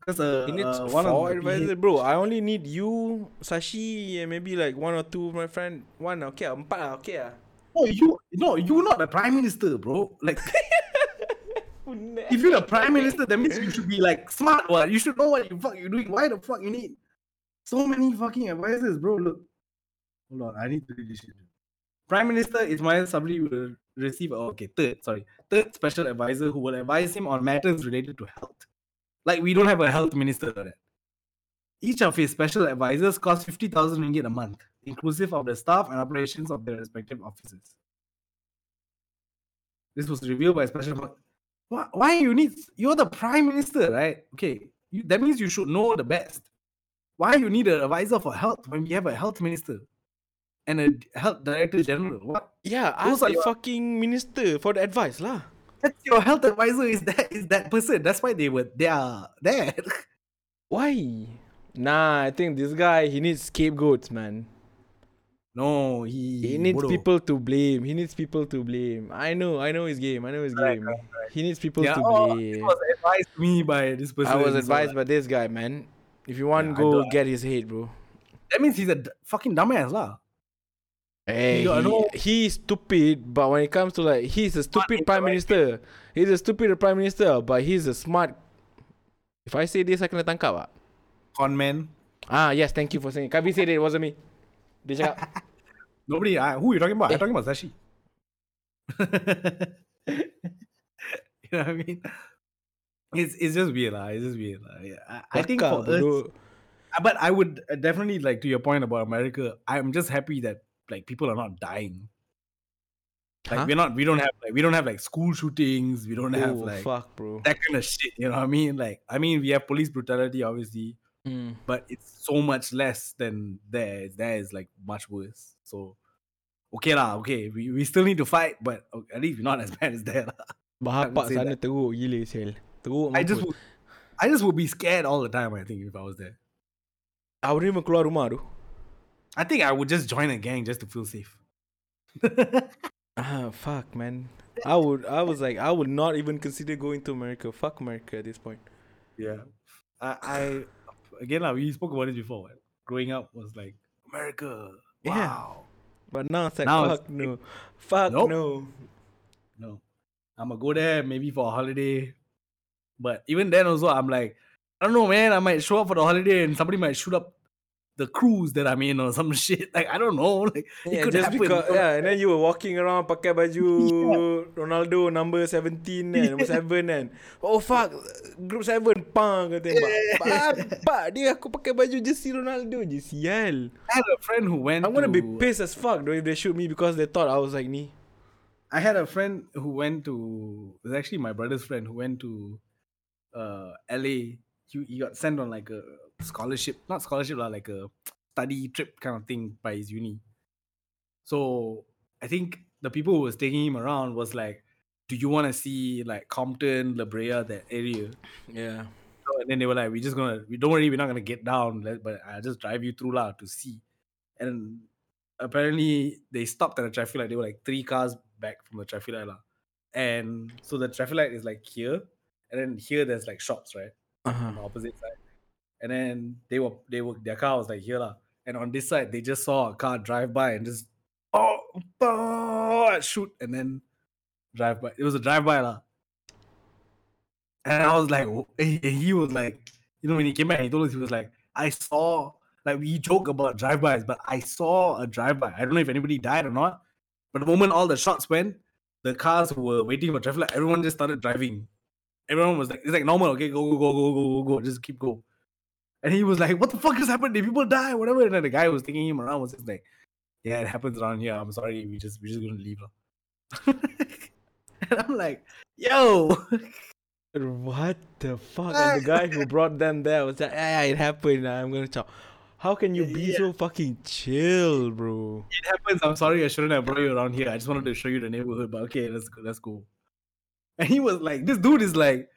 Because uh, He needs uh, one four of advisor bro. I only need you, Sashi, and maybe like one or two of my friend. One okay ah, empat ah, okay ah. No, you no, you not the prime minister, bro. Like if you're the prime minister, that means you should be like smart. What you should know what you fuck you're doing. Why the fuck you need so many fucking advisors, bro? Look, hold on, I need to read this shit. Prime Minister Ismail Sabri will receive oh, okay third sorry third special advisor who will advise him on matters related to health. Like we don't have a health minister for that. Each of his special advisors costs fifty thousand ringgit a month, inclusive of the staff and operations of their respective offices. This was revealed by special. Why, why you need? You're the prime minister, right? Okay, you, that means you should know the best. Why you need an advisor for health when we have a health minister? and a health director general. What? Yeah, Those ask the fucking minister for the advice lah. That's your health advisor. Is that is that person? That's why they were they are there. Why? Nah, I think this guy he needs scapegoats, man. no, he He needs bodoh. people to blame. He needs people to blame. I know, I know his game. I know his Right, game. right, He needs people Yeah, to oh, blame. was advised me by this person. I was advised like, by this guy, man. If you want, Yeah, go get his hate, bro. that means he's a d- fucking dumbass lah. Hey, he, he's stupid, but when it comes to like, he's a stupid prime minister. He's a stupid prime minister, but he's a smart. If I say this, I kena tangkap ah. Con man. Ah, yes, thank you for saying. Kavi said it, it wasn't me. Dia cakap, Nobody. I, who you talking about? Eh. I'm talking about Sashi. you know what I mean? It's it's just weird lah. It's just weird lah. Yeah. I, I think "Kelakar, for us, but I would uh, definitely like to your point about America. I'm just happy that like people are not dying. Like Huh? we're not. We don't have like we don't have like school shootings. We don't have Oh, like fuck, bro. that kind of shit. You know what I mean? Like I mean, we have police brutality, obviously, Mm. but it's so much less than there. There is like much worse. So okay lah. Okay, we, we still need to fight, but uh, at least we're not as bad as there. lah. Bahapak say sana teruk gila sel. I just would, I just would be scared all the time. I think if I was there, I wouldn't even keluar rumah tu. I think I would just join a gang just to feel safe. Ah, fuck, man. I would, I was like, I would not even consider going to America. Fuck America at this point. yeah, I, I again like we spoke about this before. right? Growing up was like America. Yeah. But now it's like, Now it's fuck no. Fuck Nope. no. No, I'm gonna go there maybe for a holiday, but even then also I'm like, I don't know, man. I might show up for the holiday and somebody might shoot up the cruise that I'm in or some shit. Like I don't know. Like it Yeah, could just happen. because, yeah, and then you were walking around pakai baju Ronaldo number 17 kan, number 7 kan. Oh fuck, group 7 pang kata tembak. Pak, dia aku pakai baju jersey Ronaldo je, sial. I had a friend who went. I'm gonna be to- pissed as fuck though if they shoot me because they thought I was like ni. I had a friend who went to. It was actually my brother's friend who went to uh LA. He, he got sent on like a scholarship, not scholarship, like a study trip kind of thing by his uni. So I think the people who was taking him around was like, "Do you want to see like Compton, La Brea, that area?" Yeah. So, and then they were like, "We're just gonna, we don't worry, we're not gonna get down, but I'll just drive you through lah to see." And apparently, they stopped at a traffic light. They were like three cars back from the traffic light lah. And so the traffic light is like here, and then here there's like shops right Uh-huh. on the opposite side. And then they were they were their car was like here lah. And on this side, they just saw a car drive by and just oh, oh shoot, and then drive by. It was a drive by lah. And I was like, he, was like, you know, when he came back, he told us he was like, I saw, like, we joke about drive-bys, but I saw a drive-by. I don't know if anybody died or not, but the moment all the shots went, the cars were waiting for traffic light, everyone just started driving. Everyone was like, it's like normal, okay, go, go, go, go, go, go, go, just keep go. And he was like, what the fuck is happening? Did people die? Whatever. And then the guy was taking him around was just like, yeah, it happens around here. I'm sorry. We just, we're just going to leave. lah." and I'm like, yo, What the fuck? And the guy who brought them there was like, yeah, it happened. I'm gonna chop. How can you be Yeah. so fucking chill, bro? it happens. I'm sorry, I shouldn't have brought you around here. I just wanted to show you the neighborhood, but okay, let's go. Let's go. And he was like, this dude is like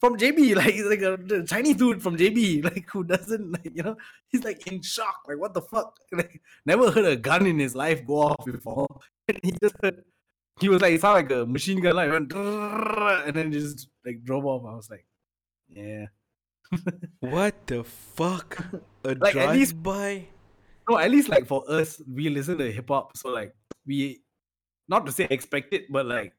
from JB, like he's like a Chinese dude from JB, like who doesn't like you know, he's like in shock, like what the fuck, like never heard a gun in his life go off before. And he just heard, he was like, it sounded like a machine gun, like went, and then just like drove off. I was like, yeah. What the fuck? A Like, at least- drive-by? No, at least like for us, we listen to hip hop, so like we, not to say expect it, but like,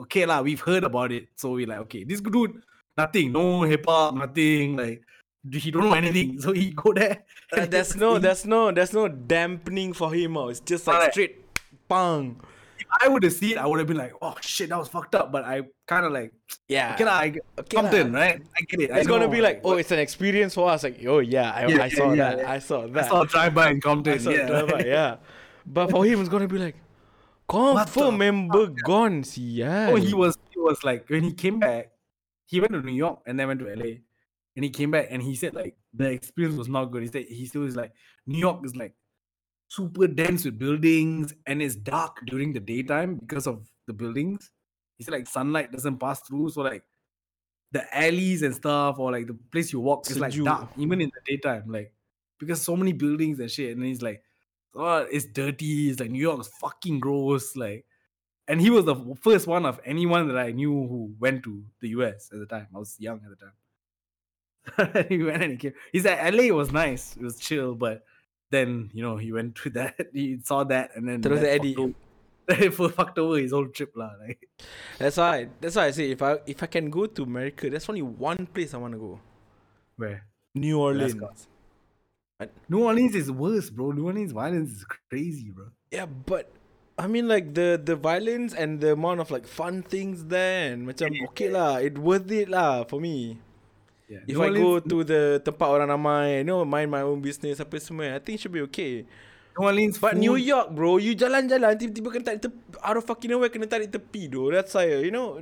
okay lah, we've heard about it, so we're like, okay, this dude, nothing, no hip hop, nothing, like he don't know anything, so he go there. Uh, there's no, there's no, there's no dampening for him. Oh, it's just like Alright. straight, bang. If I would have seen, I would have been like, oh shit, that was fucked up. But I kind of like, Yeah. okay I, okay Compton, lah. right? I get it. It's gonna be like, oh, it's an experience for us. Like, oh yeah, I, Yeah, I saw yeah, that. yeah. I saw that. I saw drive by in Compton. I saw yeah. yeah. But for him, it's gonna be like, confirm member gone, sial. Oh, he was he was like when he came back, he went to New York and then went to LA, and he came back and he said like the experience was not good. He said he still was like New York is like super dense with buildings and it's dark during the daytime because of the buildings. He said like sunlight doesn't pass through, so like the alleys and stuff or like the place you walk is like dark even in the daytime, like because so many buildings and shit. And he's like, oh, it's dirty. It's like New York's fucking gross. Like, and he was the first one of anyone that I knew who went to the US at the time. I was young at the time. he went and he came. He said LA was nice. It was chill, but then you know he went to that. He saw that, and then Terus that Eddie. that fucked over his whole trip lah. Like, That's why. That's why I say if I if I can go to America, there's only one place I want to go. where New Orleans. Alaska. New Orleans is worse, bro. New Orleans violence is crazy, bro. Yeah, but I mean like the the violence and the amount of like fun things there and macam okay lah, it worth it lah for me. Yeah. If New I go Orleans, to the tempat orang ramai, you know, mind my own business apa semua, I think should be okay. New Orleans, But food- New York, bro, you jalan-jalan tiba-tiba kena tarik tepi, out of fucking nowhere kena tarik tepi, though. That's saya, you know.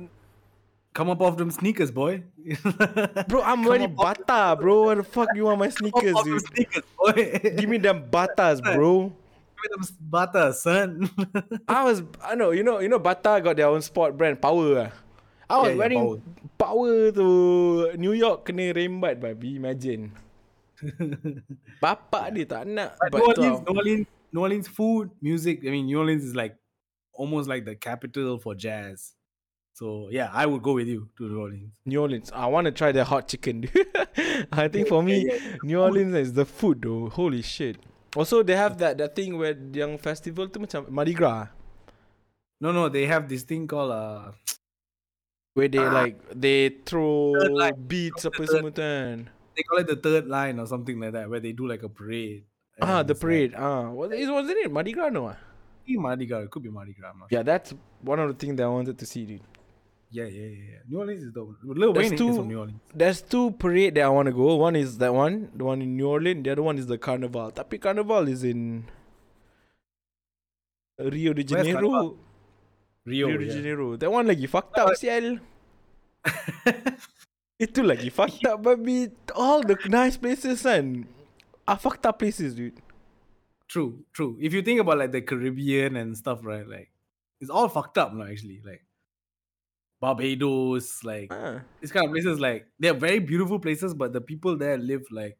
Come up off them sneakers, boy. Bro, I'm wearing bata, bro. What the fuck you want my sneakers, dude? sneakers, boy. Give me them batas, bro. Give me them butter, son. I was, I know, you know, you know, Bata got their own sport brand, Power. ah. I was Yeah, yeah, wearing power. to New York kena rembat, babi. Imagine. Bapak dia tak nak. But New Orleans, New Orleans, New Orleans food, music. I mean, New Orleans is like almost like the capital for jazz. So yeah, I would go with you to New Orleans. New Orleans. I want to try the hot chicken. I think for me, New Orleans is the food though. Holy shit. Also, they have that that thing where young festival tu macam Mardi Gras. No, no, they have this thing called uh Where they Ah. like, they throw beats apa Third- semua tu kan. they call it the third line or something like that, where they do like a parade. Ah, the like- parade. Ah, was it, wasn't it Mardi Gras no? ah? I think Mardi Gras. It could be Mardi Gras. Yeah, that's one of the things that I wanted to see, dude. Yeah, yeah, yeah. New Orleans is the Lil There's Wayne two- is from New Orleans. There's two parade that I want to go. One is that one, the one in New Orleans. The other one is the Carnival. Tapi Carnival is in Rio de Janeiro. Rio. Rio de yeah. Janeiro. That one lagi fucked up, sial. Itu lagi fucked up, baby. All the nice places kan are fucked up places, dude. True, true. If you think about like the Caribbean and stuff, right? Like it's all fucked up now, actually. Like Barbados, like Ah. these kind of places, like they're very beautiful places, but the people there live like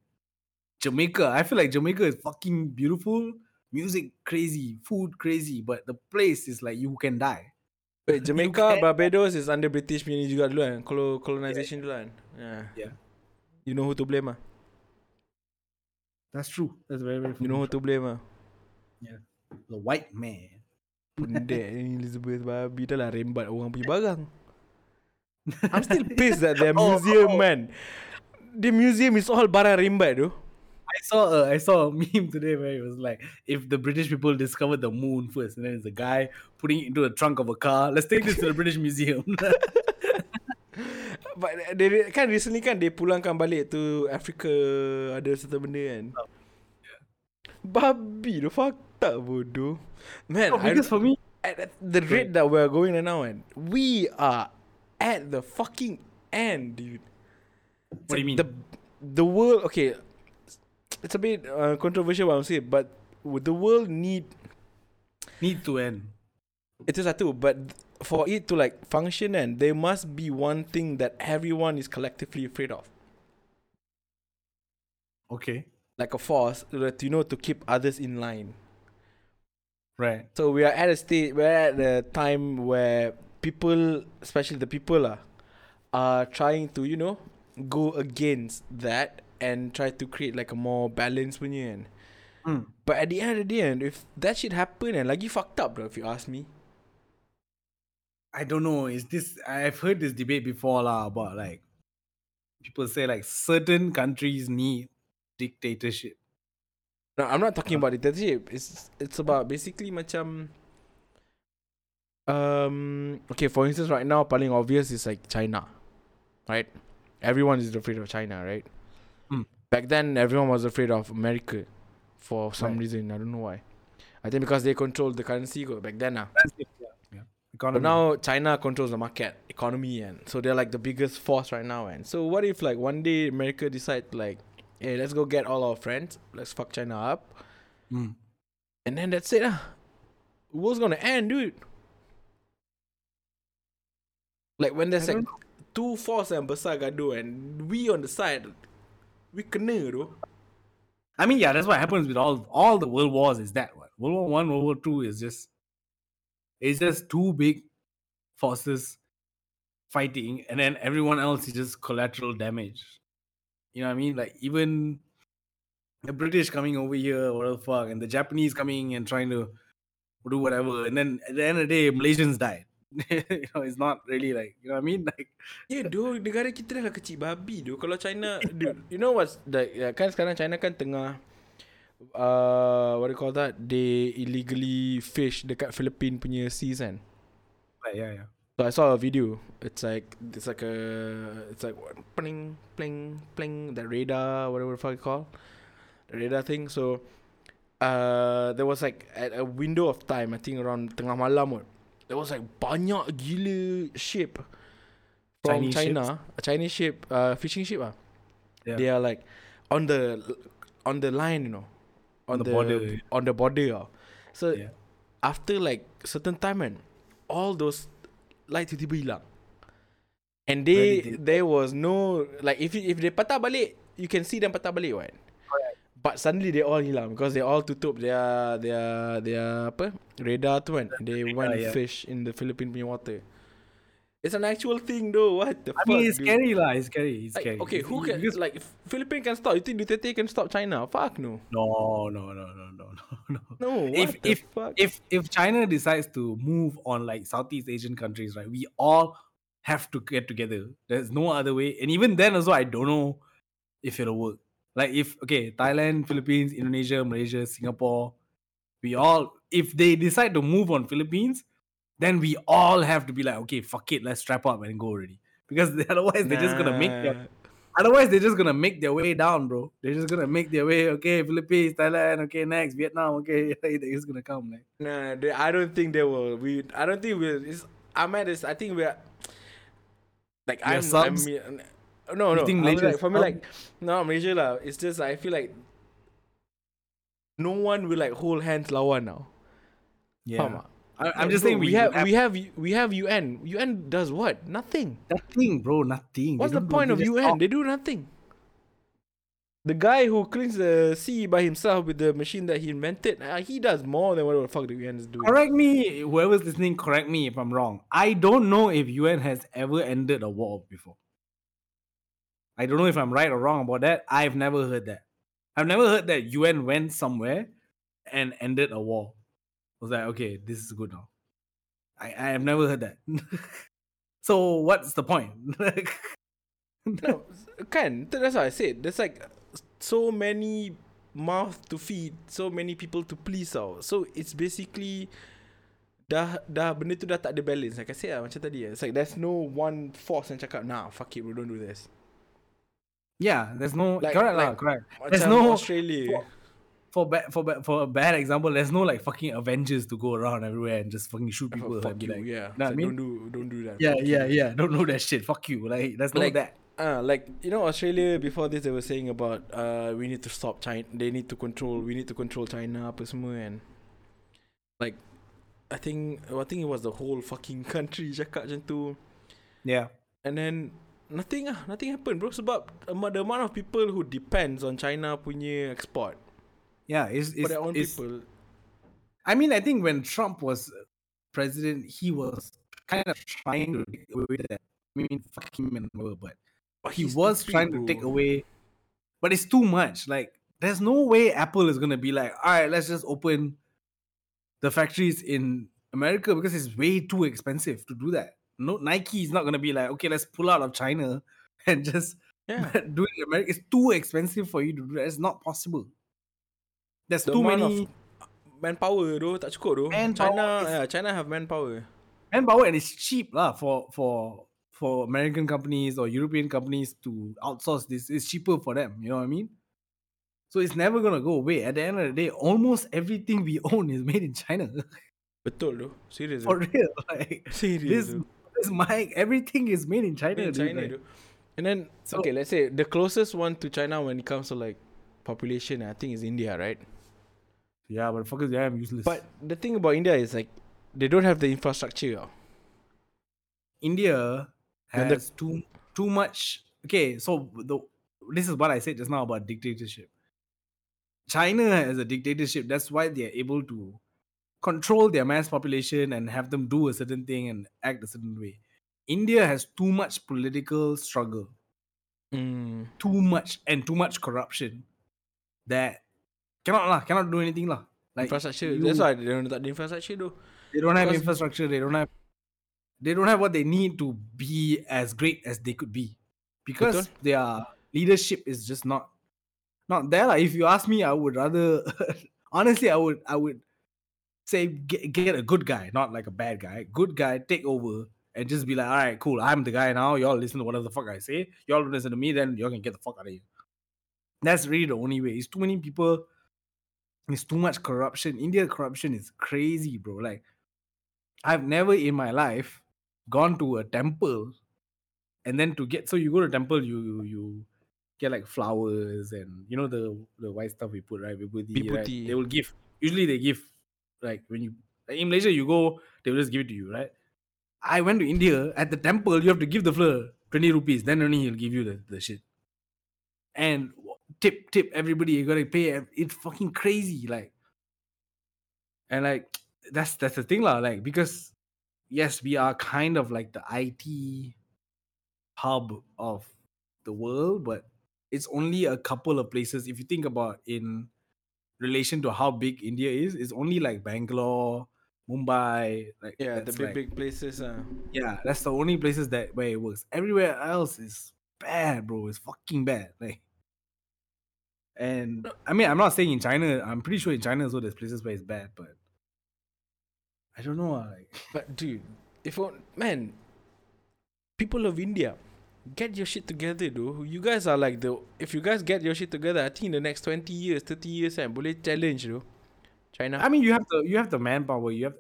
Jamaica. I feel like Jamaica is fucking beautiful, music crazy, food crazy, but the place is like you can die. Wait, You Jamaica, can- Barbados is under British punya juga dulu kan. Colo- colonization dulu kan. Yeah. Yeah. You know who to blame ah. That's true. That's very, very You know who to blame ah. the white man. Pendek ni Elizabeth babi dah lah rembat orang punya barang. I'm still pissed that their Oh, museum oh. man. The museum is all barang rembat tu. I saw a I saw a meme today where it was like if the British people discovered the moon first, and then it's a guy putting it into the trunk of a car. Let's take this to the British Museum. But they, kan recently kan dia pulangkan balik tu Africa ada satu benda kan. Oh, Babi tu fucked up bodoh. Man, No, I, for me, at at the rate that we're going right now, and we are at the fucking end, dude. What do you mean? The the world, okay, it's a bit uh, controversial what I'm saying, but would the world need need to end. itu satu, but for it to like function, and there must be one thing that everyone is collectively afraid of, Okay. like a force that you know to keep others in line. Right. So we are at a state, we're at the time where people, especially the people, are, are trying to, you know, go against that and try to create like a more balanced punya kan. Mm. But at the end of the day, and if that shit happen and lagi fucked up bro, if you ask me. I don't know. Is this? I've heard this debate before lah about like people say like certain countries need dictatorship. No, I'm not talking about dictatorship. It's it's about basically macam um okay, for instance right now paling obvious is like China. Right? Everyone is afraid of China, right? Hmm. Back then everyone was afraid of America for some Right. reason. I don't know why. I think because they controlled the currency back then. That's yeah. yeah. But now China controls the market economy and so they're like the biggest force right now and so what if like one day America decide like hey let's go get all our friends let's fuck China up Mm. And then that's it. The world's gonna end, dude. Like when there's I like two force yang besar gaduh and we on the side, we kena though. I mean, yeah, that's what happens with all all the world wars. Is that one World War One, World War Two is just it's just two big forces fighting, and then everyone else is just collateral damage. You know what I mean? Like even the British coming over here, what the fuck, and the Japanese coming and trying to do whatever, and then at the end of the day, Malaysians died. you know, it's not really like you know what I mean. Like Yeah, dude, negara kita dah lah kecil babi tu. Kalau China, dude, you know what's the ya, kan sekarang China kan tengah uh, what do you call that? They illegally fish dekat Philippine punya seas kan. yeah, yeah. So I saw a video. It's like it's like a it's like what, pling pling pling the radar whatever the fuck you call the radar thing. So uh there was like at a window of time I think around tengah malam kot. There was like banyak gila ship from Chinese China, a Chinese ship, uh fishing ship ah. Yeah. They are like on the on the line, you know, on, the border. on the border. ah. So Yeah. after like certain time and all those light tiba-tiba hilang. And they there was no like if if they patah balik, you can see them patah balik right? But suddenly they all hilang because they all tutup their their their apa radar tu kan. They went yeah. fish in the Philippine punya water. It's an actual thing though. What the I fuck? mean, it's dude? scary lah. It's scary. It's Like, scary. okay, who can because- like if Philippines can stop? You think Duterte can stop China? Fuck no. No, no, no, no, no, no, no. No. If- what the if- fuck? If if China decides to move on like Southeast Asian countries, right, we all have to get together. There's no other way. And even then, also, I don't know if it'll work. Like if okay, Thailand, Philippines, Indonesia, Malaysia, Singapore, we all if they decide to move on Philippines, then we all have to be like, okay, fuck it, let's strap up and go already. Because otherwise, they're just gonna make their Otherwise, they're just gonna make their way down, bro. They're just gonna make their way. Okay, Philippines, Thailand. Okay, next Vietnam. Okay, they're just gonna come. Like, Nah, they, I don't think they will. We, I don't think we'll. It's, I'm at this. I think we're like We're I'm. subs? I'm no, no. think I Malaysia like, for me, sub? like no Malaysia lah. It's just I feel like no one will like hold hands lawan now. Tak? I, I'm Like, just bro, saying we have we have we have UN. UN does what? Nothing. nothing, bro. Nothing. What's the point of. UN? Just They do nothing. The guy who cleans the sea by himself with the machine that he invented, uh, he does more than whatever the fuck the UN is doing. Correct me, whoever's listening. Correct me if I'm wrong. I don't know if UN has ever ended a war before. I don't know if I'm right or wrong about that. I've never heard that. I've never heard that UN went somewhere and ended a war. I was like, okay, this is good now. I, I have never heard that. so what's the point? No, kan? That's what I said. There's like so many mouth to feed, so many people to please out. So it's basically dah dah benda tu dah tak ada balance. Like I said lah, macam tadi. It's like there's no one force yang cakap, nah, fuck it, bro, don't do this. Yeah, there's no Like- correct like- correct. There's no Australia. for bad for bad for a bad example. There's no like fucking Avengers to go around everywhere and just fucking shoot people. fuck you, like, yeah. know I mean? Don't do, don't do that. yeah, yeah, you. yeah. Don't know that shit. Fuck you. Like that's not that. Ah, like you know, Australia before this they were saying about uh we need to stop China. They need to control. We need to control China apa semua and like I think I think it was the whole fucking country cakap macam tu. Yeah. And then nothing ah, nothing happened bro sebab amo- the amount of people who depends on China punya export Yeah, it's, for it's, their own it's- people. I mean, I think when Trump was president, he was kind of trying to take away that. I mean, fuck him and whatever, but But he he's was trying to take away. But it's too much. Like, there's no way Apple is gonna be like, all right, let's just open the factories in America because it's way too expensive to do that. No, Nike is not gonna be like, okay, let's pull out of China and just Yeah. do it in America. It's too expensive for you to do that. It's not possible. There's The too many manpower tu tak cukup tu. Manpower China, is- yeah, China have manpower. manpower and it's cheap lah for for for American companies or European companies to outsource this. It's cheaper for them. You know what I mean? So it's never gonna go away. At the end of the day, almost everything we own is made in China. Betul tu. Serius for real. Like Serius this, this mic, everything is made in China. Made in dude, China like- tu. And then So- okay, let's say the closest one to China when it comes to like population, I think is India, right? Yeah, but fuckers, yeah, I'm useless. But the thing about India is like they don't have the infrastructure. India And the- has too too much. Okay, so the this is what I said just now about dictatorship. China has a dictatorship. That's why they are able to control their mass population and have them do a certain thing and act a certain way. India has too much political struggle, Mm. too much and too much corruption that cannot lah, cannot do anything lah. Like infrastructure. you- That's why they don't have the infrastructure though. They don't have Because- infrastructure. They don't have. They don't have what they need to be as great as they could be, because Betul. their leadership is just not, not there. lah. If you ask me, I would rather, honestly, I would, I would say get, get a good guy, not like a bad guy. Good guy, take over and just be like, all right, cool, I'm the guy now. Y'all listen to whatever the fuck I say. Y'all listen to me, then y'all can get the fuck out of here. That's really the only way. It's too many people. It's too much corruption. India corruption is crazy, bro. Like, I've never in my life gone to a temple and then to get so you go to temple, you you get like flowers and you know the the white stuff we put right, vibhuti, right? Vibhuti. They will give. Usually they give like when you in Malaysia you go, they will just give it to you, right? I went to India at the temple. You have to give the flower twenty rupees, then only he'll give you the, the shit. And tip tip everybody. You gotta pay. It's fucking crazy, like. And like that's that's the thing, lah. Like because yes, we are kind of like the IT hub of the world, but it's only a couple of places. If you think about in relation to how big India is, it's only like Bangalore, Mumbai, like Yeah, the big like- big places. Uh. yeah, that's the only places that where it works. Everywhere else is bad, bro. It's fucking bad. Like, and I mean, I'm not saying in China. I'm pretty sure in China as well, there's places where it's bad, but I don't know. ah, Like, But dude, if on- man, people of India, get your shit together, though. You guys are like the. If you guys get your shit together, I think in the next twenty years, thirty years, and boleh challenge, though. China. I mean, you have the you have the manpower. You have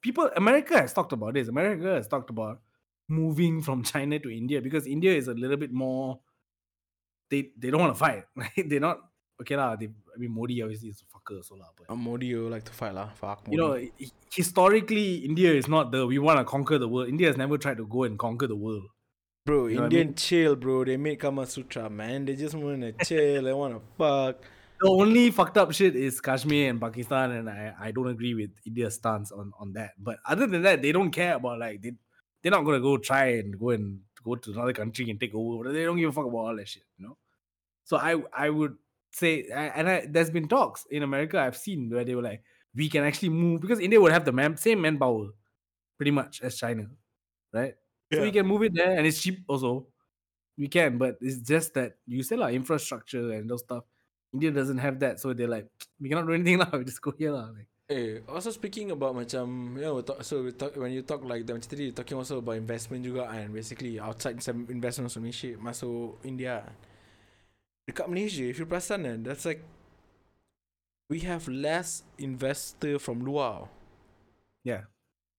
people. America has talked about this. America has talked about moving from China to India because India is a little bit more. They they don't want to fight. Right? They're not okay lah. They I mean Modi obviously is a fucker so lah, but Uh, Modi like to fight lah. Fuck Modi. you know historically India is not the we want to conquer the world. India has never tried to go and conquer the world. Bro, you know what I Indian mean? chill, bro. They made Kama Sutra, man. They just wanna chill. they wanna fuck. The only fucked up shit is Kashmir and Pakistan, and I, I don't agree with India's stance on, on that. But other than that, they don't care about like they they're not gonna go try and go and go to another country and take over. They don't give a fuck about all that shit, you know. So I I would say, and I, there's been talks in America I've seen where they were like, we can actually move because India would have the man, same manpower, pretty much as China, right? So we can move it there, and it's cheap also. We can, but it's just that you said like infrastructure and those stuff. India doesn't have that, so they're like, we cannot do anything now. We just go here lah. Like, Eh, also speaking about macam you know talk, so we talk, when you talk like the macam tadi talking also about investment juga and basically outside some investment from Malaysia masuk India. Dekat Malaysia if you perasan kan that's like we have less investor from luar. yeah,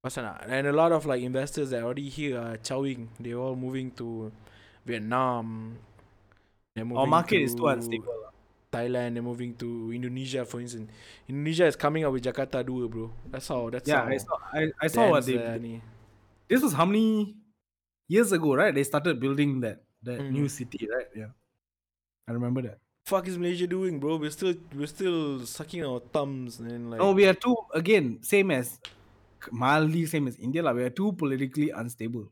Perasan tak? And a lot of like investors that already here are chowing. They're all moving to Vietnam. Our moving market is too to unstable. lah. Thailand, they're moving to Indonesia, for instance. Indonesia is coming up with Jakarta 2, bro. That's how. That's Yeah, how I saw. I, I saw what they. ni. This was how many years ago, right? They started building that that Mm. new city, right? Yeah, I remember that. Fuck is Malaysia doing, bro? We're still we're still sucking our thumbs and like. No, we are too again same as mildly same as India. Like, we are too politically unstable.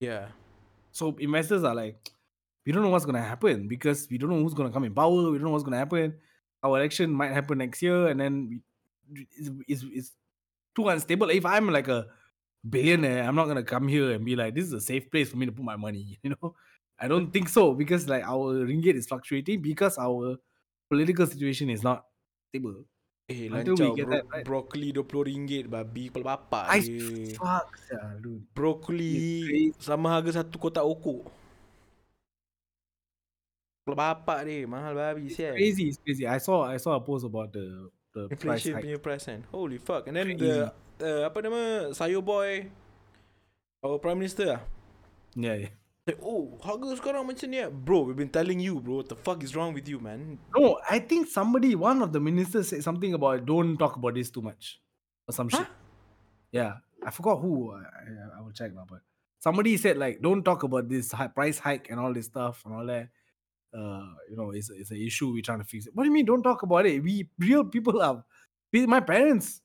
yeah. So investors are like, we don't know what's gonna happen because we don't know who's gonna come in power. We don't know what's gonna happen. Our election might happen next year, and then we, it's, it's, it's too unstable. If I'm like a billionaire, I'm not gonna come here and be like, this is a safe place for me to put my money. You know, I don't think so because like our ringgit is fluctuating because our political situation is not stable. Eh, Until get bro- that right. broccoli RM20 babi kepala bapak I dia. fuck, dude. Broccoli It's sama harga satu kotak okok. Kepala bapak dia mahal babi sial. Crazy, it's crazy. I saw I saw a post about the the price Inflation hike. punya price kan. Holy fuck. And then Crazy. the uh, apa nama sayur boy our prime minister ah. Yeah, yeah. Like, oh, harga sekarang macam ni? Bro, we've been telling you, bro. What the fuck is wrong with you, man? No, I think somebody, one of the ministers said something about don't talk about this too much or some shit. Yeah, I forgot who. I, I- I will check now, but somebody said like don't talk about this high price hike and all this stuff and all that. Uh, you know, it's it's an issue we're trying to fix it. What do you mean? Don't talk about it. We real people are. we- My parents,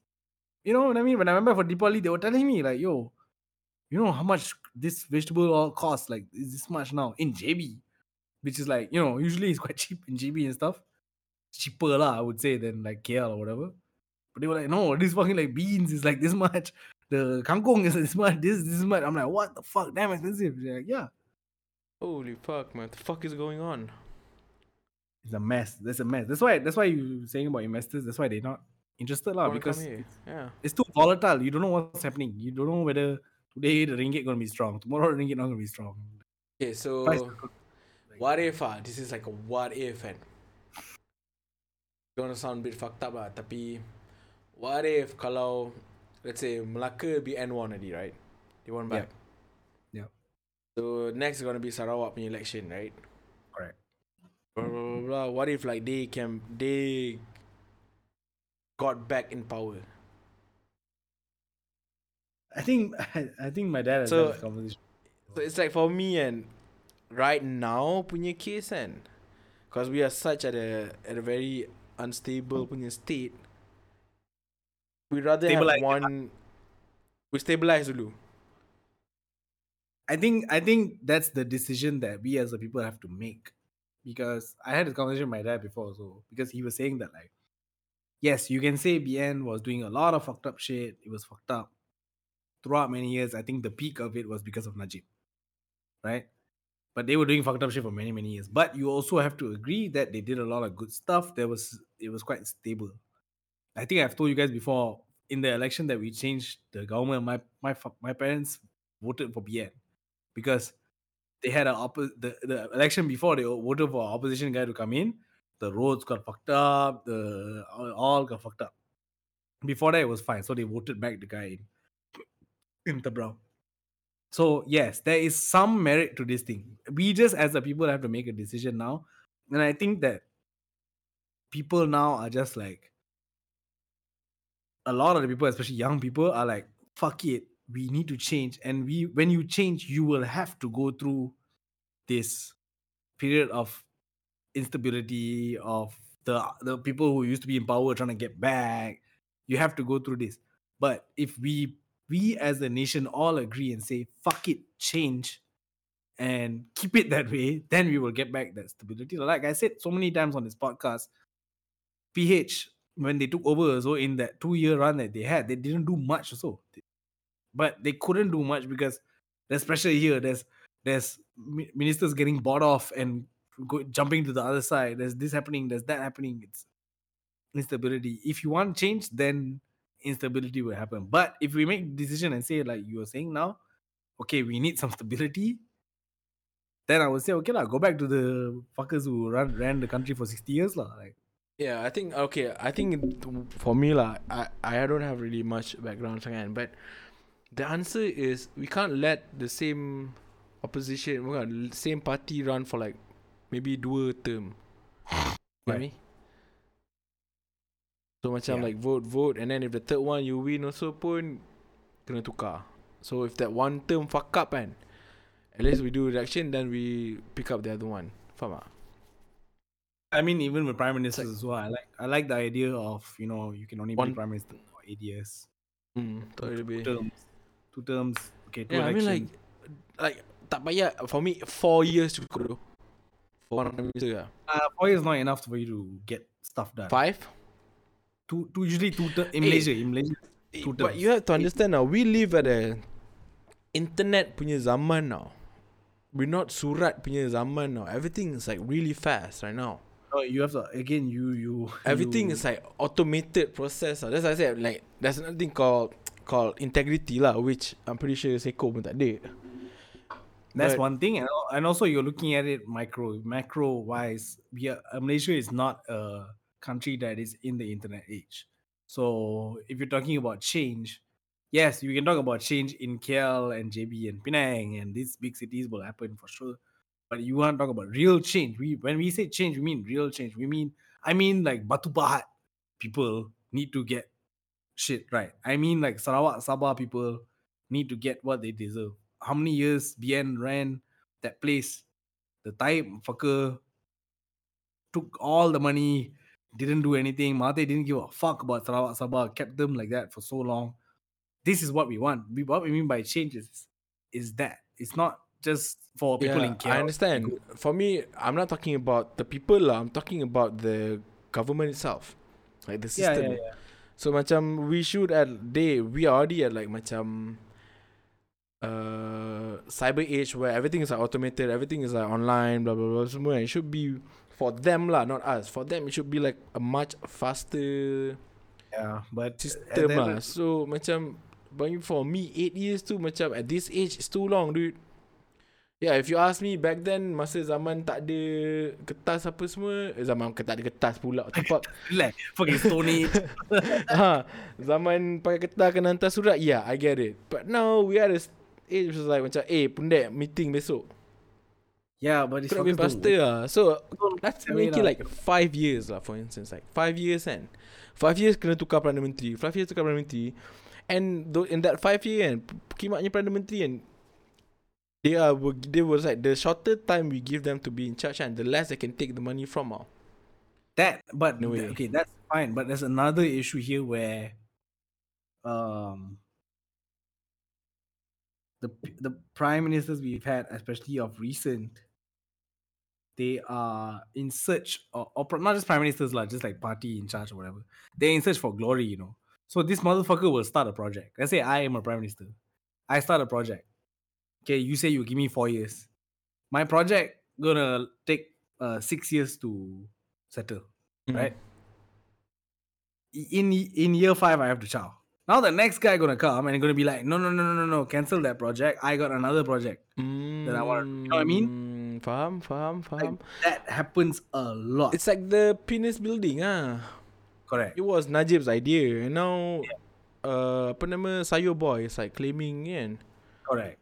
you know what I mean. When I remember for Deepavali, they were telling me like, "Yo, you know how much this vegetable all costs? Like, is this much now in JB, which is like, you know, usually it's quite cheap in JB and stuff. Cheaper lah, I would say, than like KL or whatever. But they were like, no, this fucking like beans is like this much. The kangkong is this much. This this much. I'm like, what the fuck? Damn expensive. They're like, yeah, Holy fuck, man. What the fuck is going on? it's a mess. That's a mess. That's why. That's why you're saying about investors. That's why they're not interested lah because here? Yeah. it's too volatile. You don't know what's happening. You don't know whether today the ringgit gonna be strong. Tomorrow the ringgit not gonna be strong. Okay, so what if ah? This is like a what if and gonna sound a bit fucked up lah, tapi what if kalau let's say Melaka BN won already, right? They won back. Yeah. So next gonna be Sarawak punya election, right? Correct. Blah, blah, blah, blah. What if like they can they got back in power? I think I, think my dad has So- had this conversation. So it's like for me and right now punya case kan because we are such at a at a very unstable punya state we rather Stabilize. have one we stabilize dulu I think I think that's the decision that we as a people have to make. Because I had a conversation with my dad before, so because he was saying that like, yes, you can say BN was doing a lot of fucked up shit. It was fucked up throughout many years. I think the peak of it was because of Najib, right? But they were doing fucked up shit for many many years. But you also have to agree that they did a lot of good stuff. There was it was quite stable. I think I've told you guys before in the election that we changed the government. My my my parents voted for BN because they had a oppo- the, the election before they voted for opposition guy to come in. The roads got fucked up. The all got fucked up. Before that, it was fine. So they voted back the guy in in the brown. So yes, there is some merit to this thing. We just as a people have to make a decision now, and I think that people now are just like a lot of the people, especially young people, are like, "Fuck it, we need to change." And we, when you change, you will have to go through this period of instability of the the people who used to be in power trying to get back. You have to go through this. But if we we as a nation all agree and say fuck it, change, and keep it that way, then we will get back that stability. Like I said so many times on this podcast, PH when they took over, so in that two year run that they had, they didn't do much. So, but they couldn't do much because there's pressure here. There's there's ministers getting bought off and go, jumping to the other side. There's this happening. There's that happening. It's instability. If you want change, then instability will happen. But if we make decision and say like you were saying now, okay, we need some stability. Then I would say okay lah, go back to the fuckers who run ran the country for sixty years lah. Like yeah I think okay I think for me lah I I don't have really much background again, but the answer is we can't let the same opposition same party run for like maybe dua term you get me Right. So macam Yeah. like vote vote and then if the third one you win also pun kena tukar so if that one term fuck up kan at least we do election then we pick up the other one faham tak I mean, even with prime ministers as well, I like I like the idea of you know you can only One- be prime minister for eight years, hmm lebih two terms, two terms. Okay, two Yeah, I mean like like tak payah for me four years cukup tu. For one prime minister lah. uh, four years not enough for you to get stuff done. Five. Two, two usually two ter- in Malaysia. In Malaysia, Eh, Two But you have to understand now, we live at a internet punya zaman now. We're not surat punya zaman now. Everything is like really fast right now. no, you have to again. You you Everything you, is like automated process. lah. That's why I said like there's nothing called called integrity lah, which I'm pretty sure Seiko pun tak ada. That's But- one thing, and, and also you're looking at it micro, macro wise. We are, uh, Malaysia is not a country that is in the internet age. So if you're talking about change, yes, you can talk about change in KL and JB and Penang and these big cities will happen for sure. But you want to talk about real change. We when we say change, we mean real change. We mean I mean like Batu Pahat people need to get shit right. I mean like Sarawak Sabah people need to get what they deserve. How many years BN ran that place? The type fucker took all the money, didn't do anything. Mate didn't give a fuck about Sarawak Sabah, kept them like that for so long. This is what we want. We, what we mean by changes is that it's not just for people in KL. I understand. For me, I'm not talking about the people. I'm talking about the government itself, like the system. yeah, yeah. So macam we should at day we are already at like macam uh cyber age where everything is like automated, everything is like online, blah blah blah. Semua. It should be for them lah, not us. For them, it should be like a much faster Yeah, but system then- lah. So macam but for me, eight years tu macam at this age it's too long, dude. Yeah, if you ask me back then masa zaman tak ada kertas apa semua, eh, zaman tak ada kertas pula. Fuck? like fucking Stone Age. ha, zaman pakai kertas kena hantar surat, yeah, I get it. But now we are a age which like macam, eh, pundek, meeting besok. Yeah, but it's Could been faster lah. So, let's make it like five years lah, for instance. Like, five years kan. Five years kena tukar Perdana Menteri. Five years tukar Perdana Menteri. And tho- in that five year kan, kimaknya Perdana Menteri kan, they are, they was like, the shorter time we give them to be in charge and the less they can take the money from ah. That, but No th- okay, that's fine. But there's another issue here where, um, the the prime ministers we've had, especially of recent, they are in search of, or not just prime ministers lah, just like party in charge or whatever. They're in search for glory, you know. So this motherfucker will start a project. Let's say I am a prime minister. I start a project. Okay, you say you give me four years. My project gonna take uh six years to settle Mm. right? In in year five, I have to chow. Now the next guy gonna come and gonna be like, no, no, no, no, no, no, cancel that project. I got another project. that I wanna- you know what I mean? Faham, faham, faham. That happens a lot. It's like the penis building ah. correct. It was Najib's idea and now uh, apa nama Sayo Boy is like claiming kan. Correct.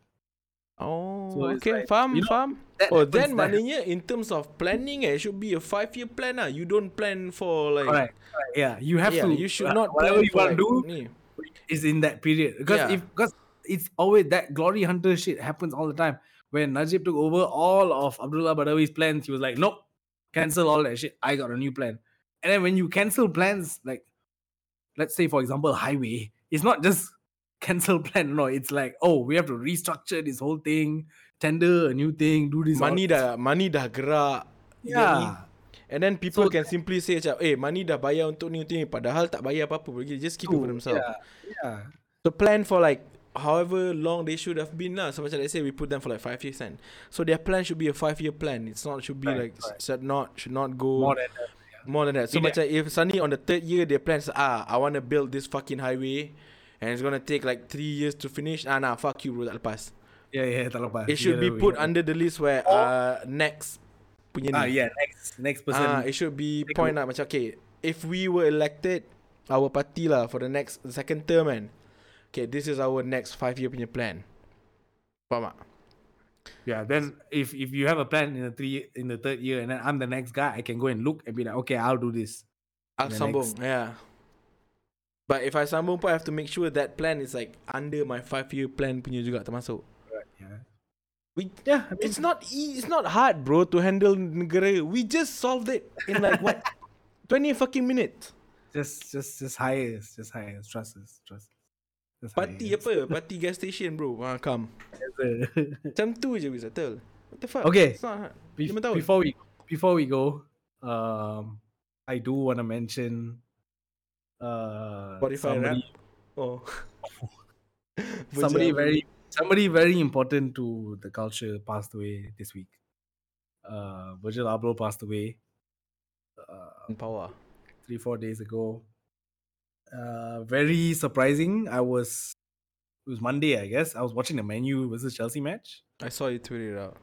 Oh, So okay, like, faham, you know, faham. Oh, then that maknanya in terms of planning eh, it should be a five year plan ah. You don't plan for like Correct. correct. Yeah, you have yeah, to. you should uh, not whatever you want to like, do ni. is in that period because Yeah. if because it's always that glory hunter shit happens all the time. When Najib took over all of Abdullah Badawi's plans, he was like, nope, cancel all that shit. I got a new plan. And then when you cancel plans, like let's say for example, highway, it's not just cancel plan. No, it's like, oh, we have to restructure this whole thing, tender a new thing, do this. Money dah money dah gerak. you get me? Yeah. And then people So can simply say macam, eh money dah bayar untuk ni untuk ni padahal tak bayar apa-apa. Just keep it for themselves. Yeah. Yeah. So plan for like however long they should have been lah. So macam let's say we put them for like five years kan. So their plan should be a five year plan. It's not should be Right, like right. should not should not go More than that. more than that. So Tidak- macam if suddenly on the third year their plans ah I want to build this fucking highway and it's gonna take like three years to finish. Ah nah fuck you bro tak lepas. Yeah, yeah, tak lepas. It should be Yeah, put yeah. under the list where uh next punya Ah, ni. yeah, next next person. Ah, it should be point lah macam okay, if we were elected our party lah for the next the second term kan. Okay, this is our next five year punya plan. Faham tak? Yeah, then if if you have a plan in the three in the third year and then I'm the next guy, I can go and look and be like, okay, I'll do this. I'll sambung, next- yeah. But if I sambung pun I have to make sure that plan is like under my five year plan punya juga termasuk. Right. Yeah. We Yeah. I mean, It's not e- it's not hard, bro, to handle negara. We just solved it in like what, twenty fucking minutes. just just just hire us, just hire us, trust us, trust us. Party us. apa? Party gas station, bro. Ah, come. Macam tu je we settle. What the fuck? Okay. It's not hard. Be- before we before we go, um, I do want to mention uh Spotify somebody, Oh. somebody very somebody very important to the culture passed away this week. Uh, Virgil Abloh passed away. Uh, power. three four days ago. Uh, very surprising. I was it was Monday, I guess. I was watching the Man U versus Chelsea match, I saw you tweet it out.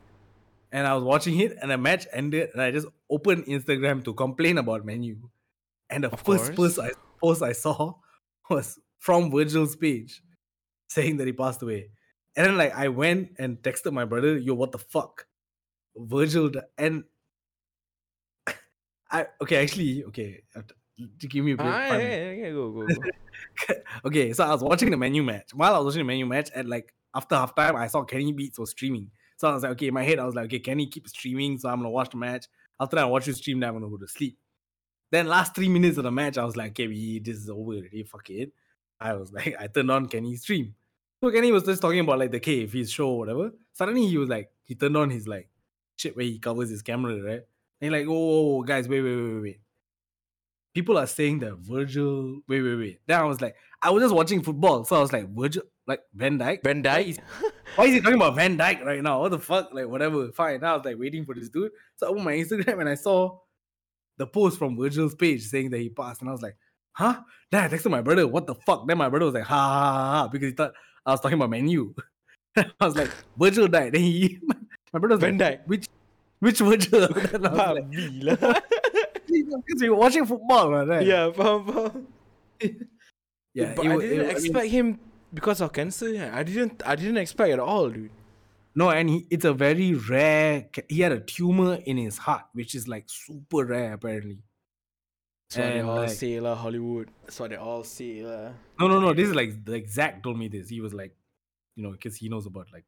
and I was watching it, and the match ended, and I just opened Instagram to complain about Man U, and the Of first post I post I saw was from Virgil's page, saying that he passed away. And then like I went and texted my brother, yo, what the fuck? Virgil and I okay, actually, okay. To give me a break. Ah, yeah, yeah, yeah, go, go, go. okay, so I was watching the Man U match. While I was watching the Man U match, and like after halftime, I saw Kenny Beats was streaming. So I was like, okay, in my head, I was like, okay, Kenny keep streaming, so I'm gonna watch the match. After that, I watch you stream, then I'm gonna go to sleep. Then last three minutes of the match, I was like, okay, we, this is over already. Fuck it. I was like, I turned on Kenny's stream. So Kenny was just talking about like the cave, his show, or whatever. Suddenly he was like, he turned on his like shit where he covers his camera, right? And like, oh, guys, wait, wait, wait, wait, wait. People are saying that Virgil, wait, wait, wait. Then I was like, I was just watching football, so I was like, Virgil, like Van Dijk. Van Dijk. Why is he talking about Van Dijk right now? What the fuck? Like, whatever. Fine. Now I was like waiting for this dude. So I opened my Instagram and I saw the post from Virgil's page saying that he passed. And I was like, huh? Then I texted my brother, what the fuck? Then my brother was like, ha ha ha, ha because he thought I was talking about Man U. I was like, Virgil died. Then he, my brother was Van like, Dijk. which, which Virgil? because we were watching football, right? yeah, faham, faham. yeah. but it I didn't it- I mean- expect him because of cancer. yeah. I didn't. I didn't expect at all, dude. No, and he, it's a very rare. He had a tumor in his heart, which is like super rare, apparently. That's what they all like- say lah, Hollywood. That's what they all say lah. No, no, no. This is like like Zach told me this. He was like, you know, because he knows about like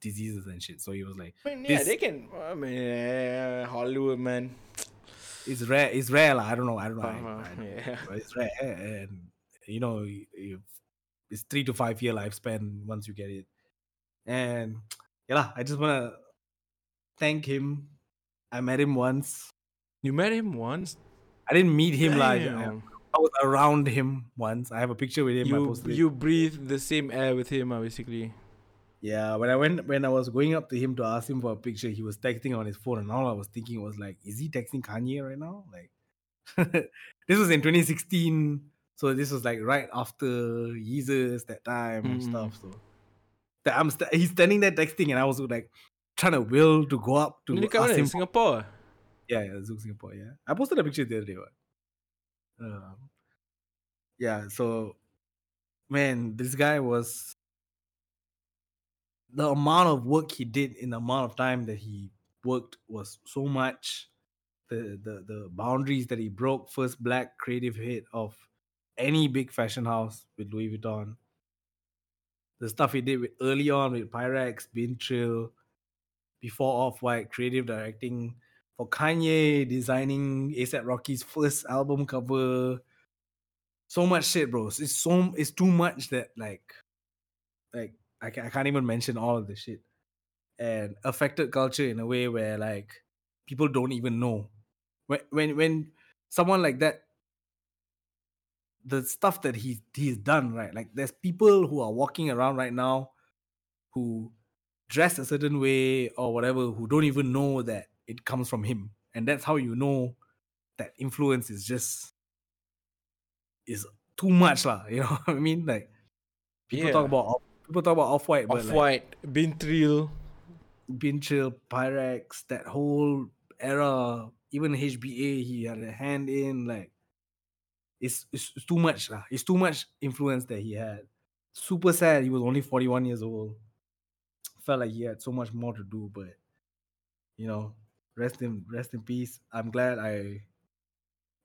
diseases and shit. So he was like, I mean, yeah, This- they can. I mean, yeah, Hollywood man. It's rare. It's rare. lah. I don't know. I don't know. Uh-huh, I know, yeah. but it's rare, and you know, it's three to five year lifespan once you get it. And yeah, I just wanna thank him. I met him once. You met him once. I didn't meet him like I, Damn. I was around him once. I have a picture with him. I You posted you breathe the same air with him, basically. Yeah, when I went when I was going up to him to ask him for a picture, he was texting on his phone, and all I was thinking was like, is he texting Kanye right now? Like, this was in 2016, so this was like right after Yeezus that time and Mm. stuff. So that I'm st- he's standing there texting, and I was like trying to will to go up to Ni ask him. Singapore. yeah, yeah, Zouk Singapore. Yeah, I posted a picture the other day. What? Um, yeah. So, man, this guy was the amount of work he did in the amount of time that he worked was so much. The the the boundaries that he broke. First black creative head of any big fashion house with Louis Vuitton. The stuff he did with, early on with Pyrex, Been Trill, before Off White, creative directing for Kanye, designing ASAP Rocky's first album cover. So much shit, bro. It's so it's too much that like, like I, ca- I can't even mention all of the shit, and affected culture in a way where like people don't even know. When when when someone like that the stuff that he's he's done right like there's people who are walking around right now who dress a certain way or whatever who don't even know that it comes from him. And that's how you know that influence is just is too much lah you know what i mean? Like people talk about people talk about off-white but Off white, Been Trill. Bin Chill, Pyrex, that whole era, even HBA, he had a hand in. Like, it's, it's, it's too much. lah. It's too much influence that he had. Super sad. He was only 41 years old. Felt like he had so much more to do, but you know, rest in rest in peace. I'm glad I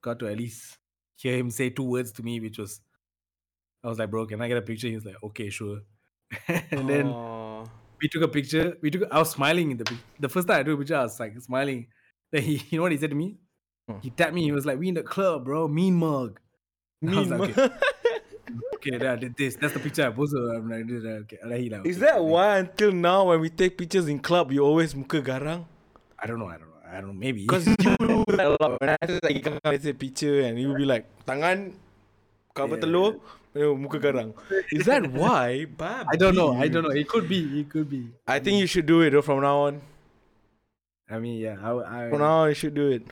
got to at least hear him say two words to me, which was I was like, bro, can I get a picture? He was like, okay, sure. and then Aw. we took a picture. We took. I was smiling in the the first time I took a picture. I was like smiling. Then he, you know what he said to me? Hmm. He tapped me. He was like, "We in the club, bro. Mean mug." Mean like, mug. Okay, then I did this. That's the picture I posted. I'm like, okay. Then he Is okay, that why until now when we take pictures in club you always muka garang? I don't know. I don't know. I don't know. Maybe. Because you do that a lot. When I just like let's say picture and you'll be like tangan cover Yeah. telur muka garang. Is that why? I don't know. I don't know. It could be. It could be. I think you should do it though, from now on. I mean, yeah. I. I From now on, you should do it.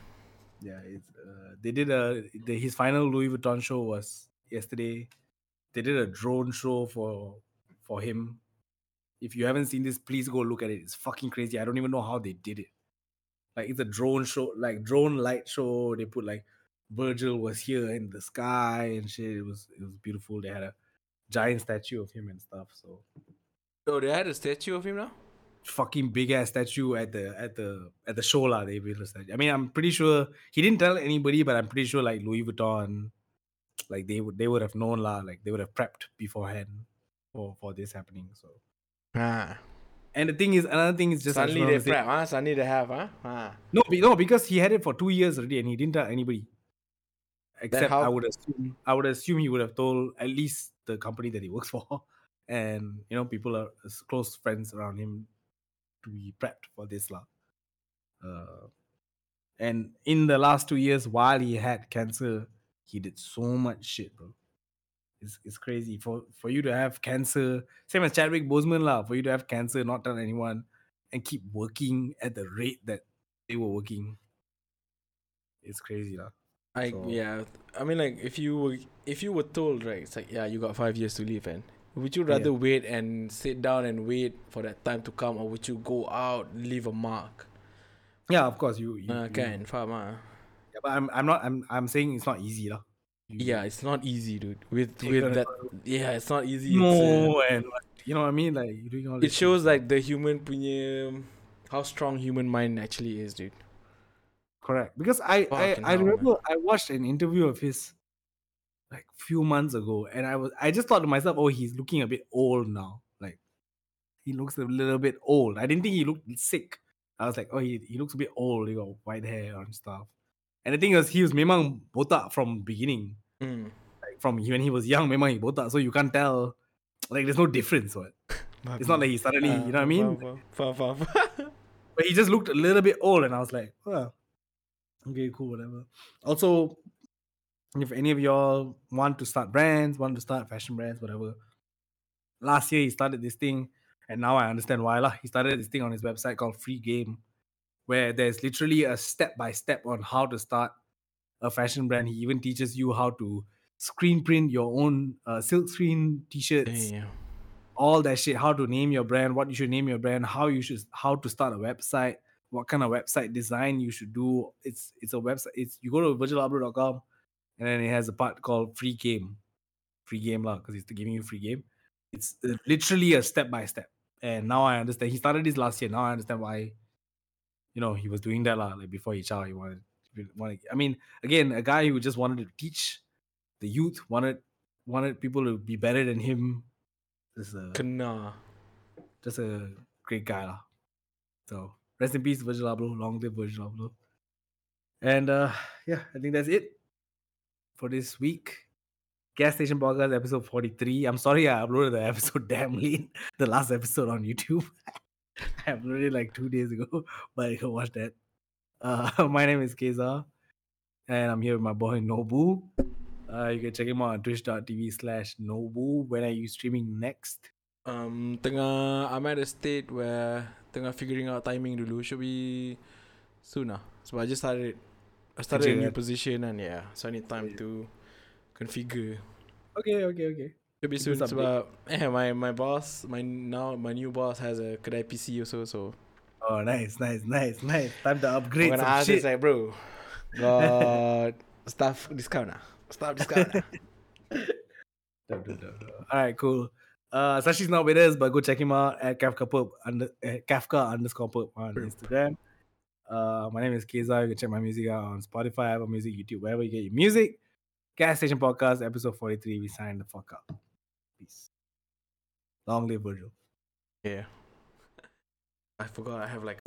yeah. It's. Uh, they did a. The, his final Louis Vuitton show was yesterday. They did a drone show for for him. If you haven't seen this, please go look at it. It's fucking crazy. I don't even know how they did it. Like it's a drone show, like drone light show. They put like Virgil was here in the sky and shit. It was it was beautiful. They had a giant statue of him and stuff. So Oh, they had a statue of him now. fucking big ass statue at the at the at the show lah. They built a statue. I mean, I'm pretty sure he didn't tell anybody, but I'm pretty sure like Louis Vuitton, like they would they would have known lah. Like they would have prepped beforehand for for this happening. So Ah. and the thing is, another thing is just I just Suddenly wanna they say- prep, huh? Suddenly they have, huh? Ah. No, no, because he had it for two years already, and he didn't tell anybody. Except I would assume, I would assume he would have told at least the company that he works for, and you know, people are close friends around him to be prepped for this lah. Uh, and in the last two years, while he had cancer, he did so much shit, bro. It's, it's crazy for for you to have cancer, same as Chadwick Boseman lah. For you to have cancer, not tell anyone, and keep working at the rate that they were working. It's crazy lah. I So- yeah. I mean, like if you were if you were told right, it's like yeah, you got five years to live, and would you Yeah. rather wait and sit down and wait for that time to come, or would you go out leave a mark? Yeah, of course you. you, Uh, you- can faham ah. Yeah, but I'm I'm not I'm I'm saying it's not easy lah. Yeah, it's not easy, dude. With You're with that, yeah, it's not easy. It's, uh, No, and you know what I mean? Like doing all it shows like the human punya how strong human mind actually is, dude. Correct because I I, Fucking I hell, man. remember I watched an interview of his like few months ago, and I was I just thought to myself, oh, he's looking a bit old now. Like he looks a little bit old. I didn't think he looked sick. I was like, oh, he, he looks a bit old. He got white hair and stuff. And the thing was, he was memang botak from beginning. Mm. Like from when he was young, memang he botak, so you can't tell. Like there's no difference. What? It's not like he suddenly, you know what I mean? Faham, faham, faham. But he just looked a little bit old, and I was like, oh, okay, cool, whatever. Also, if any of y'all want to start brands, want to start fashion brands, whatever, last year he started this thing, and now I understand why. lah. He started this thing on his website called Free Game, where there's literally a step by step on how to start a fashion brand. He even teaches you how to screen print your own uh, silk screen t-shirts Damn. all that shit how to name your brand what you should name your brand how you should how to start a website what kind of website design you should do it's it's a website it's you go to virgilabloh.com and then it has a part called free game free game lah because it's giving you free game it's uh, literally a step by step and now i understand he started this last year now i understand why you know he was doing that lah like before he child he wanted, wanted i mean again a guy who just wanted to teach the youth wanted wanted people to be better than him Just a Kena. just a great guy. lah. So rest in peace, Virgil Abloh. Long live Virgil Abloh. And uh yeah, I think that's it for this week. Gas Station Podcast episode 43. I'm sorry I uploaded the episode damn late. The last episode on YouTube. I uploaded it like two days ago, but you can watch that. Uh my name is Keza. And I'm here with my boy Nobu. Uh, you can check him out on twitch.tv slash Nobu. When are you streaming next? Um, tengah I'm at a state where tengah figuring out timing dulu. Should be soon lah. So I just started. I started a Kerja new kan? position and yeah, so I need time to configure. Okay, okay, okay. Should be soon sebab eh my my boss my now my new boss has a kedai PC also so Oh, nice, nice, nice, nice. Time to I'm upgrade gonna some ask shit. like bro got staff discount ah staff discount ah Dope, dope, dope, dope. All right, cool. Uh, Sashi's not with us, but go check him out at Kafka Pub under uh, Kafka underscore Pub on Instagram. Uh, my name is Keza. You can check my music out on Spotify, Apple Music, YouTube, wherever you get your music. Gas Station Podcast, episode 43. We signed the fuck up. Peace. Long live Virgil. yeah I forgot I have like